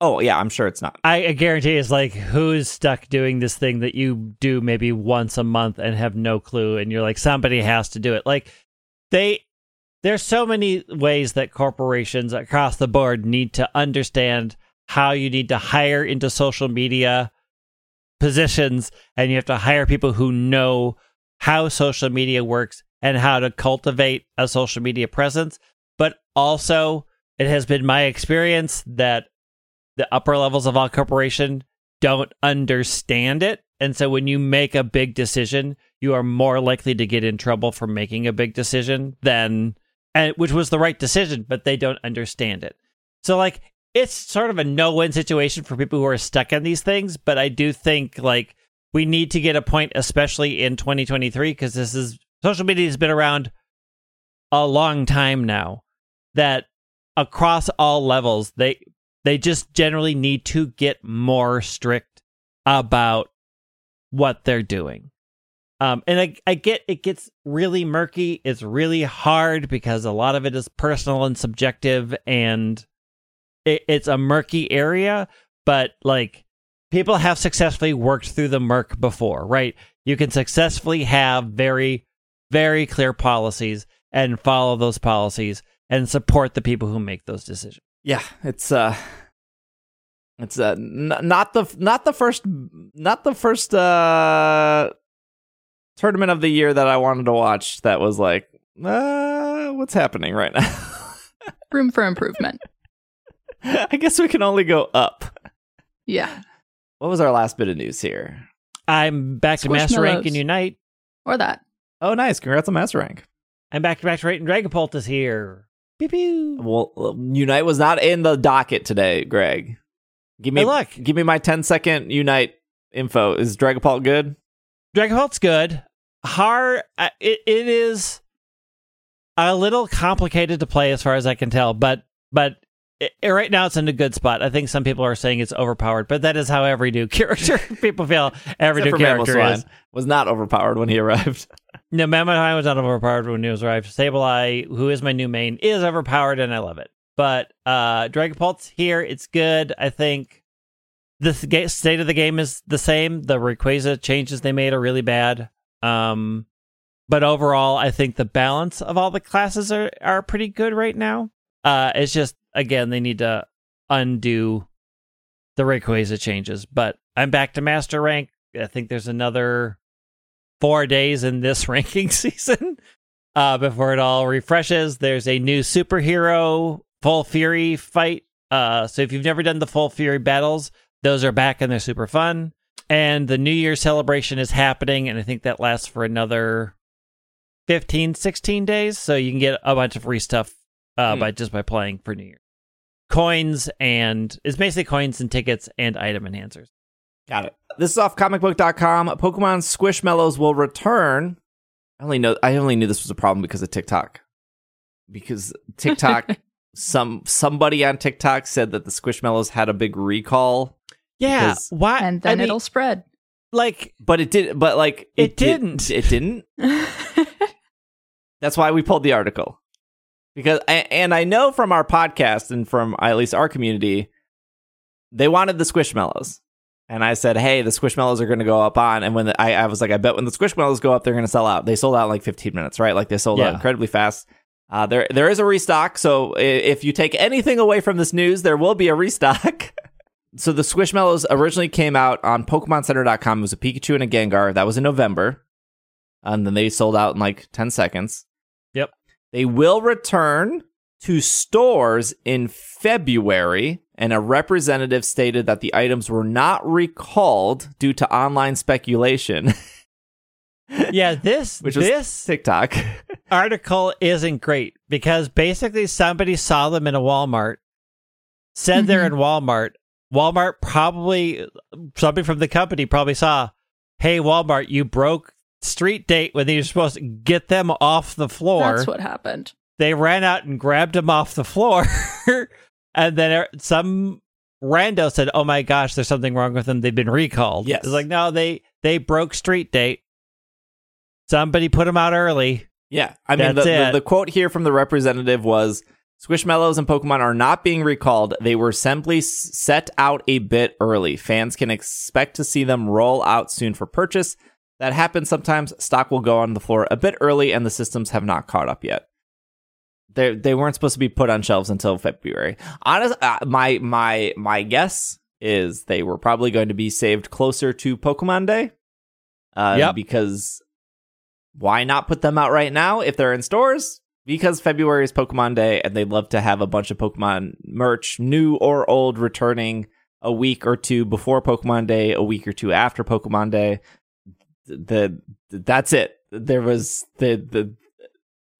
Oh yeah, I'm sure it's not. I, I guarantee it's like who's stuck doing this thing that you do maybe once a month and have no clue, and you're like somebody has to do it. Like they, there's so many ways that corporations across the board need to understand how you need to hire into social media positions, and you have to hire people who know how social media works and how to cultivate a social media presence. But also, it has been my experience that the upper levels of our corporation don't understand it. And so when you make a big decision, you are more likely to get in trouble for making a big decision than and which was the right decision, but they don't understand it. So like it's sort of a no-win situation for people who are stuck in these things, but I do think like we need to get a point especially in 2023 because this is social media has been around a long time now that across all levels they they just generally need to get more strict about what they're doing. Um, and I, I get it gets really murky. It's really hard because a lot of it is personal and subjective, and it, it's a murky area. But like people have successfully worked through the murk before, right? You can successfully have very, very clear policies and follow those policies and support the people who make those decisions. Yeah, it's uh it's uh n- not the not the first not the first uh tournament of the year that I wanted to watch that was like uh what's happening right now. Room for improvement. I guess we can only go up. Yeah. What was our last bit of news here? I'm back to Master Rank Squishmallows. and Unite. Or that. Oh nice, congrats on Master Rank. I'm back to back to Rate and Dragapult is here. Pew pew. Well, Unite was not in the docket today, Greg. Give me Hey, look. give me my 10 second Unite info. Is Dragapult good? Dragapult's good. Hard. uh, It it is a little complicated to play as far as I can tell, but but it, right now it's in a good spot. I think some people are saying it's overpowered, but that is how every new character people feel every Except new character is. Was not overpowered when he arrived. No, Mammoth High was not overpowered when he was arrived. Sableye, who is my new main, is overpowered and I love it. But uh Dragapult's here. It's good. I think the state of the game is the same. The Rayquaza changes they made are really bad. Um but overall, I think the balance of all the classes are are pretty good right now. Uh it's just again, they need to undo the Rayquaza changes. But I'm back to master rank. I think there's another four days in this ranking season uh, before it all refreshes. There's a new superhero full fury fight. Uh, so if you've never done the full fury battles, those are back and they're super fun. And the New Year celebration is happening, and I think that lasts for another 15, 16 days. So you can get a bunch of free stuff uh, Hmm. by just by playing for New Year. Coins and it's basically coins and tickets and item enhancers. Got it. This is off comicbook.com. Pokemon Squishmallows will return. I only know I only knew this was a problem because of TikTok. Because TikTok some somebody on TikTok said that the Squishmallows had a big recall, Yeah, Because- why? And then I it'll spread. like but it did but like It did- didn't. it didn't. That's why we pulled the article. Because and I know from our podcast and from at least our community, they wanted the Squishmallows. And I said, "Hey, the Squishmallows are going to go up on." And when the, I, I was like, "I bet when the Squishmallows go up, they're going to sell out." They sold out in like 15 minutes, right? Like they sold out incredibly fast. Uh, there, there is a restock. So if you take anything away from this news, there will be a restock. so the Squishmallows originally came out on PokemonCenter.com. It was a Pikachu and a Gengar. That was in November, and then they sold out in like 10 seconds. They will return to stores in February, and a representative stated that the items were not recalled due to online speculation, yeah, this which this TikTok. article isn't great because basically somebody saw them in a Walmart, said they're mm-hmm. in Walmart. Walmart probably somebody from the company probably saw, "Hey, Walmart, you broke street date when you're supposed to get them off the floor." That's what happened. they ran out and grabbed them off the floor and then er- some rando said, "Oh my gosh, there's something wrong with them. They've been recalled." Yes. it's like no, they they broke street date. Somebody put them out early. Yeah, I mean, the, the, the quote here from the representative was Squishmallows and Pokemon are not being recalled. They were simply set out a bit early. Fans can expect to see them roll out soon for purchase. That happens sometimes. Stock will go on the floor a bit early, and the systems have not caught up yet. They they weren't supposed to be put on shelves until February. Honest, uh, my my my guess is they were probably going to be saved closer to Pokemon Day. Uh, Yep. Because why not put them out right now if they're in stores? Because February is Pokemon Day and they'd love to have a bunch of Pokemon merch, new or old, returning a week or two before Pokemon Day, a week or two after Pokemon Day. The, that's it. There was the the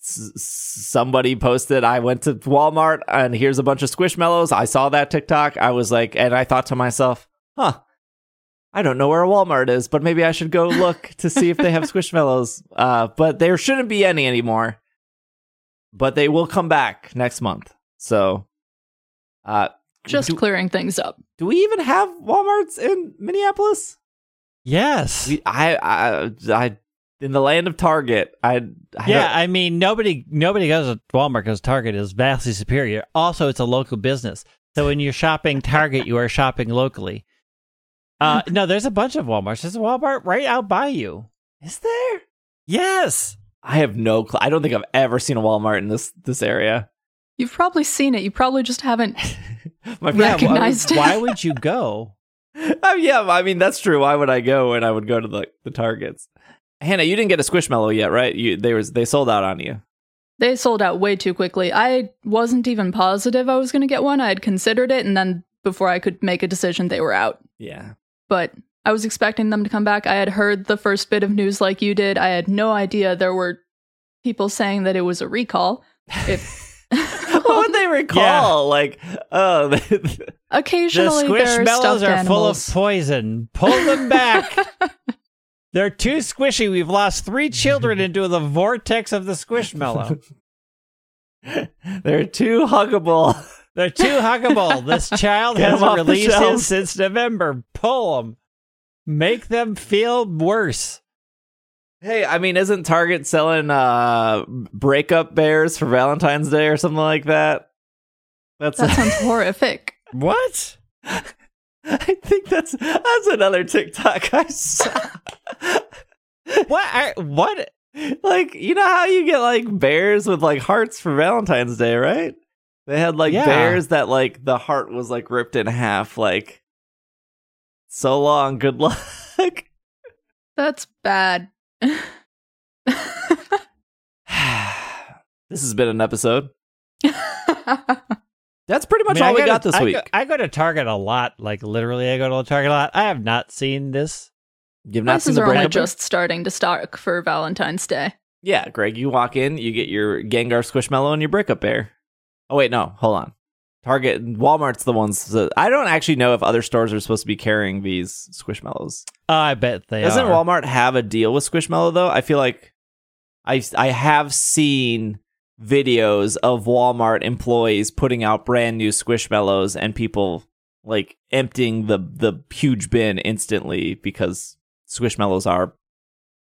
somebody posted I went to Walmart and here's a bunch of Squishmallows. I saw that TikTok. I was like and I thought to myself, "Huh. I don't know where a Walmart is, but maybe I should go look to see if they have Squishmallows. Uh, but there shouldn't be any anymore. But they will come back next month. So, uh, Just do, clearing things up. do we even have Walmarts in Minneapolis? Yes. We, I, I, I, in the land of Target, I, I yeah, I mean nobody nobody goes to Walmart because Target is vastly superior. Also, it's a local business, so when you're shopping Target, you are shopping locally. Uh, no, there's a bunch of WalMarts. There's a Walmart right out by you. is there? Yes. I have no clue. I don't think I've ever seen a Walmart in this this area. You've probably seen it. You probably just haven't. My Yeah, friend- Recognized it. Why would you go? Oh yeah, I mean that's true. Why would I go when I would go to the the Targets? Hannah, you didn't get a Squishmallow yet, right? You they was they sold out on you. They sold out way too quickly. I wasn't even positive I was going to get one. I had considered it, and then before I could make a decision, they were out. Yeah. But I was expecting them to come back. I had heard the first bit of news like you did. I had no idea there were people saying that it was a recall. If what would they recall? Like, oh, The occasionally there are squishmallows stuffed are full of poison. Pull them back. They're too squishy. We've lost three children into the vortex of the squishmallow. they're too huggable. They're too huggable. This child hasn't released his since November. Pull them. Make them feel worse. Hey, I mean, isn't Target selling uh breakup bears for Valentine's Day or something like that? That's That sounds horrific. What? I think that's that's another TikTok I saw. What? I, what? like you know how you get like bears with like hearts for Valentine's Day, right? They had like Yeah. bears that like the heart was like ripped in half, like so long, good luck. That's bad. this has been an episode. That's pretty much I mean, I all we got to- this I week. Go, I go to Target a lot. Like literally, I go to Target a lot. I have not seen this. You've not seen Prices the are only just starting to stock for Valentine's Day. Yeah, Greg, you walk in, you get your Gengar Squishmallow and your breakup bear. Oh wait, no, hold on. Target, and Walmart's the ones. That, I don't actually know if other stores are supposed to be carrying these Squishmallows. Oh, I bet they Doesn't are. Walmart have a deal with Squishmallow though? I feel like I I have seen videos of Walmart employees putting out brand new Squishmallows and people like emptying the the huge bin instantly because Squishmallows are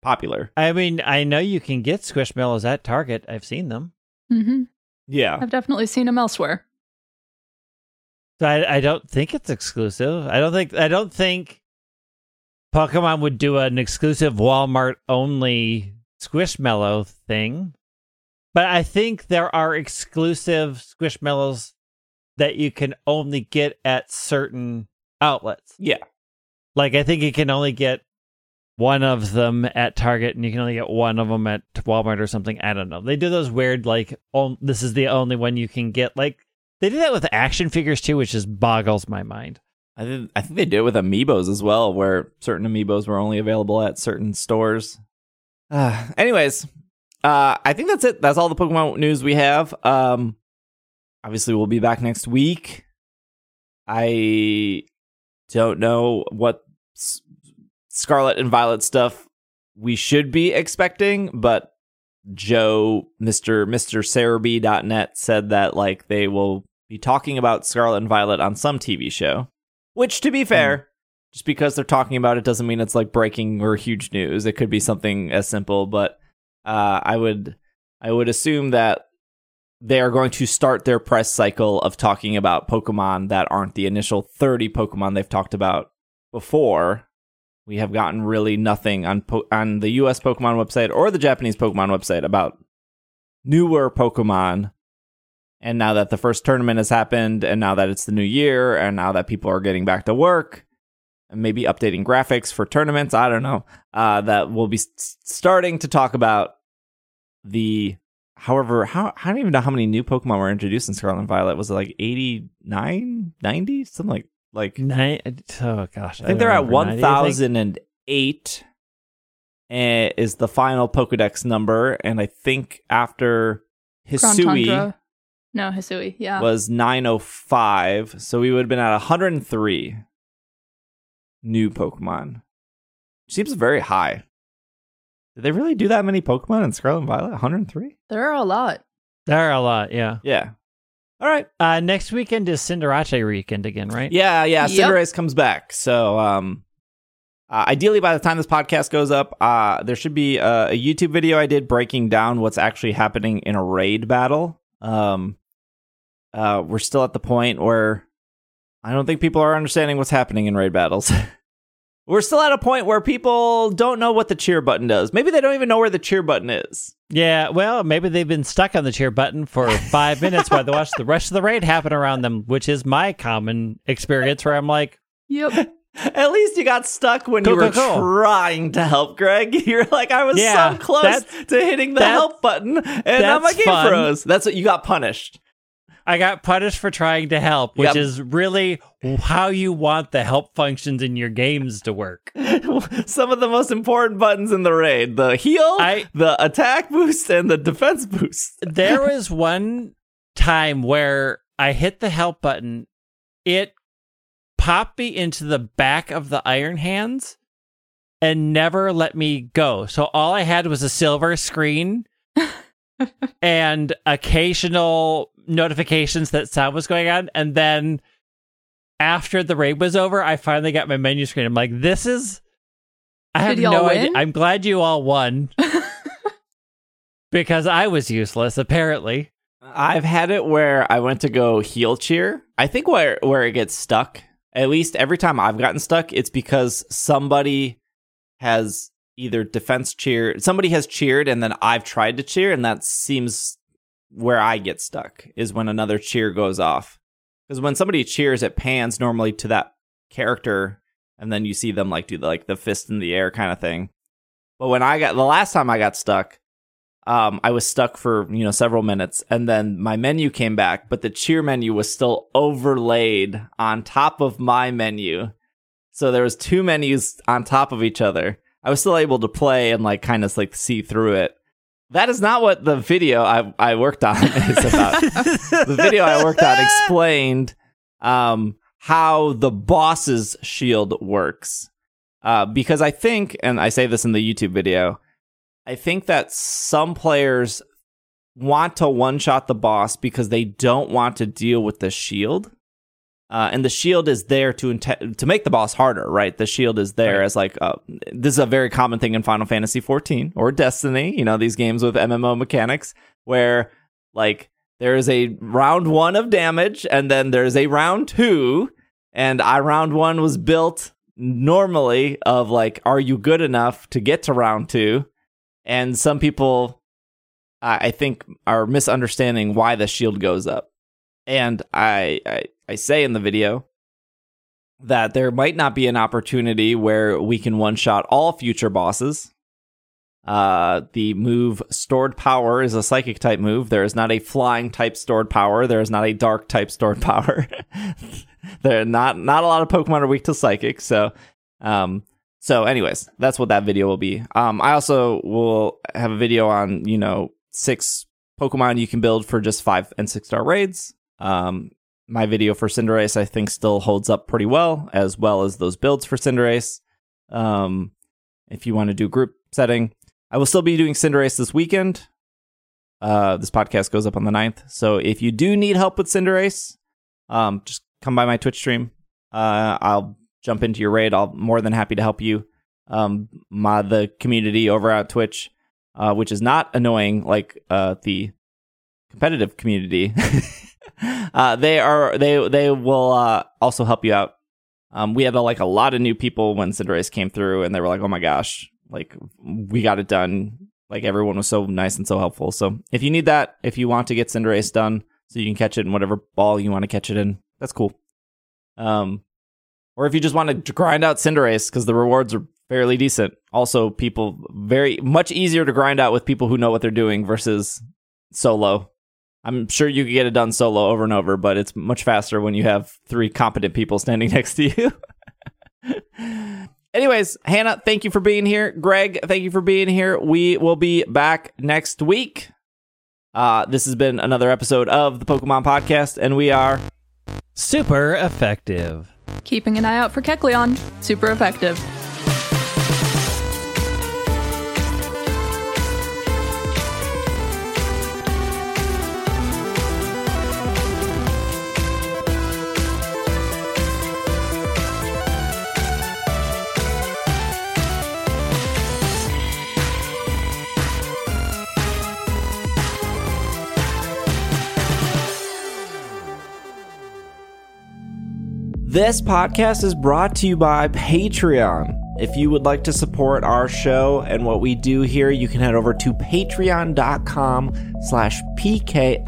popular. I mean, I know you can get Squishmallows at Target. I've seen them. hmm Yeah. I've definitely seen them elsewhere. So I, I don't think it's exclusive. I don't think I don't think Pokemon would do an exclusive Walmart only Squishmallow thing. But I think there are exclusive Squishmallows that you can only get at certain outlets. Yeah. Like I think you can only get one of them at Target and you can only get one of them at Walmart or something. I don't know. They do those weird like on, this is the only one you can get. Like they did that with action figures too, which just boggles my mind. I think I think they did it with amiibos as well, where certain amiibos were only available at certain stores. Uh, anyways, uh, I think that's it. That's all the Pokemon news we have. Um, obviously, we'll be back next week. I don't know what S- Scarlet and Violet stuff we should be expecting, but Joe, Mister Mister Serebii.net said that like they will be talking about Scarlet and Violet on some TV show. Which, to be fair, just because they're talking about it doesn't mean it's like breaking or huge news. It could be something as simple, but uh, I would I would assume that they are going to start their press cycle of talking about Pokemon that aren't the initial 30 Pokemon they've talked about before. We have gotten really nothing on po- on the US Pokemon website or the Japanese Pokemon website about newer Pokemon. And now that the first tournament has happened, and now that it's the new year, and now that people are getting back to work, and maybe updating graphics for tournaments, I don't know, uh, that we'll be s- starting to talk about the. However, how I don't even know how many new Pokemon were introduced in Scarlet and Violet. Was it like 89, 90? Something like like Ni- oh gosh, I think they're at 1008 eh, is the final Pokedex number. And I think after Hisui Tundra. No, Hisui. Yeah. was 905. So we would have been at 103 new Pokemon. Seems very high. Did they really do that many Pokemon in Scarlet and Violet? 103? there are a lot. There are a lot. Yeah. Yeah. All right. Uh, next weekend is Cinderace weekend again, right? Yeah, yeah. Yep. Cinderace comes back. So, um, uh, ideally, by the time this podcast goes up, uh, there should be a, a YouTube video I did breaking down what's actually happening in a raid battle. Um, uh, we're still at the point where I don't think people are understanding what's happening in raid battles. we're still at a point where people don't know what the cheer button does. Maybe they don't even know where the cheer button is. Yeah, well, maybe they've been stuck on the cheer button for five minutes while they watch the rest of the raid happen around them, which is my common experience where I'm like, Yep. At least you got stuck when Cool, you were cool, cool. trying to help, Greg. You're like, I was Yeah, so close to hitting the help button, and now my that's game fun. froze. That's what you got punished. I got punished for trying to help, which Yep. is really how you want the help functions in your games to work. Some of the most important buttons in the raid: the heal, I- the attack boost, and the defense boost. there was one time where I hit the help button, it popped me into the back of the iron hands and never let me go. So all I had was a silver screen and occasional notifications that sound was going on. And then after the raid was over, I finally got my menu screen. I'm like, this is. I have Did y'all no idea. I'm glad you all won because I was useless, apparently. I've had it where I went to go heal cheer. I think where where it gets stuck, at least every time I've gotten stuck, it's because somebody has either defense cheer, somebody has cheered, and then I've tried to cheer, and that seems where I get stuck is when another cheer goes off. Because when somebody cheers, it pans normally to that character, and then you see them like do the, like the fist in the air kind of thing. But when I got the last time I got stuck, um, I was stuck for you know several minutes, and then my menu came back, but the cheer menu was still overlaid on top of my menu, so there was two menus on top of each other. I was still able to play and like kind of like see through it. That is not what the video I I worked on is about. the video I worked on explained um, how the boss's shield works. Uh, because I think, and I say this in the YouTube video, I think that some players want to one shot the boss because they don't want to deal with the shield. Uh, and the shield is there to inte- to make the boss harder, right? The shield is there Right. as like uh, this is a very common thing in Final Fantasy 14 or Destiny. You know these games with MMO mechanics where like there is a round one of damage and then there's a round two, and I round one was built normally of like, are you good enough to get to round two? And some people, I I think, are misunderstanding why the shield goes up. And I, I, I say in the video that there might not be an opportunity where we can one shot all future bosses. Uh, the move stored power is a psychic type move. There is not a flying type stored power. There is not a dark type stored power. there are not not a lot of Pokemon are weak to psychic. So, um, so anyways, that's what that video will be. Um, I also will have a video on you know six Pokemon you can build for just five and six star raids. Um, my video for Cinderace I think still holds up pretty well, as well as those builds for Cinderace. Um, if you want to do group setting, I will still be doing Cinderace this weekend. Uh, this podcast goes up on the 9th. So if you do need help with Cinderace, um, just come by my Twitch stream. Uh, I'll jump into your raid. I'll more than happy to help you. Um, my the community over at Twitch, uh, which is not annoying like uh the competitive community. uh, they are they they will uh also help you out. Um, we had a, like a lot of new people when Cinderace came through, and they were like, "Oh my gosh, like we got it done." Like everyone was so nice and so helpful. So if you need that, if you want to get Cinderace done, so you can catch it in whatever ball you want to catch it in, that's cool. Um, or if you just want to grind out Cinderace because the rewards are fairly decent. Also, people very much easier to grind out with people who know what they're doing versus solo. I'm sure you could get it done solo over and over, but it's much faster when you have three competent people standing next to you. Anyways, Hannah, thank you for being here. Greg, thank you for being here. We will be back next week. Uh, this has been another episode of the Pokemon Podcast, and we are Super effective. Keeping an eye out for Kecleon. Super effective. This podcast is brought to you by Patreon. If you would like to support our show and what we do here, you can head over to patreon.com slash pkmncast.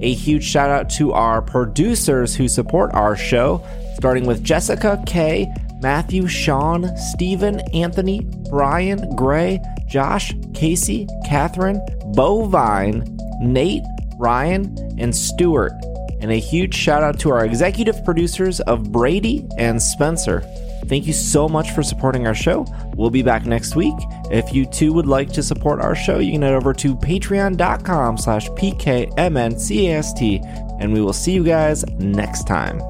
A huge shout out to our producers who support our show, starting with Jessica K, Matthew, Sean, Stephen, Anthony, Brian, Gray, Josh, Casey, Catherine, Bovine, Nate, Ryan, and Stuart. And a huge shout out to our executive producers of Brady and Spencer. Thank you so much for supporting our show. We'll be back next week. If you too would like to support our show, you can head over to patreon.com slash pkmncast, and we will see you guys next time.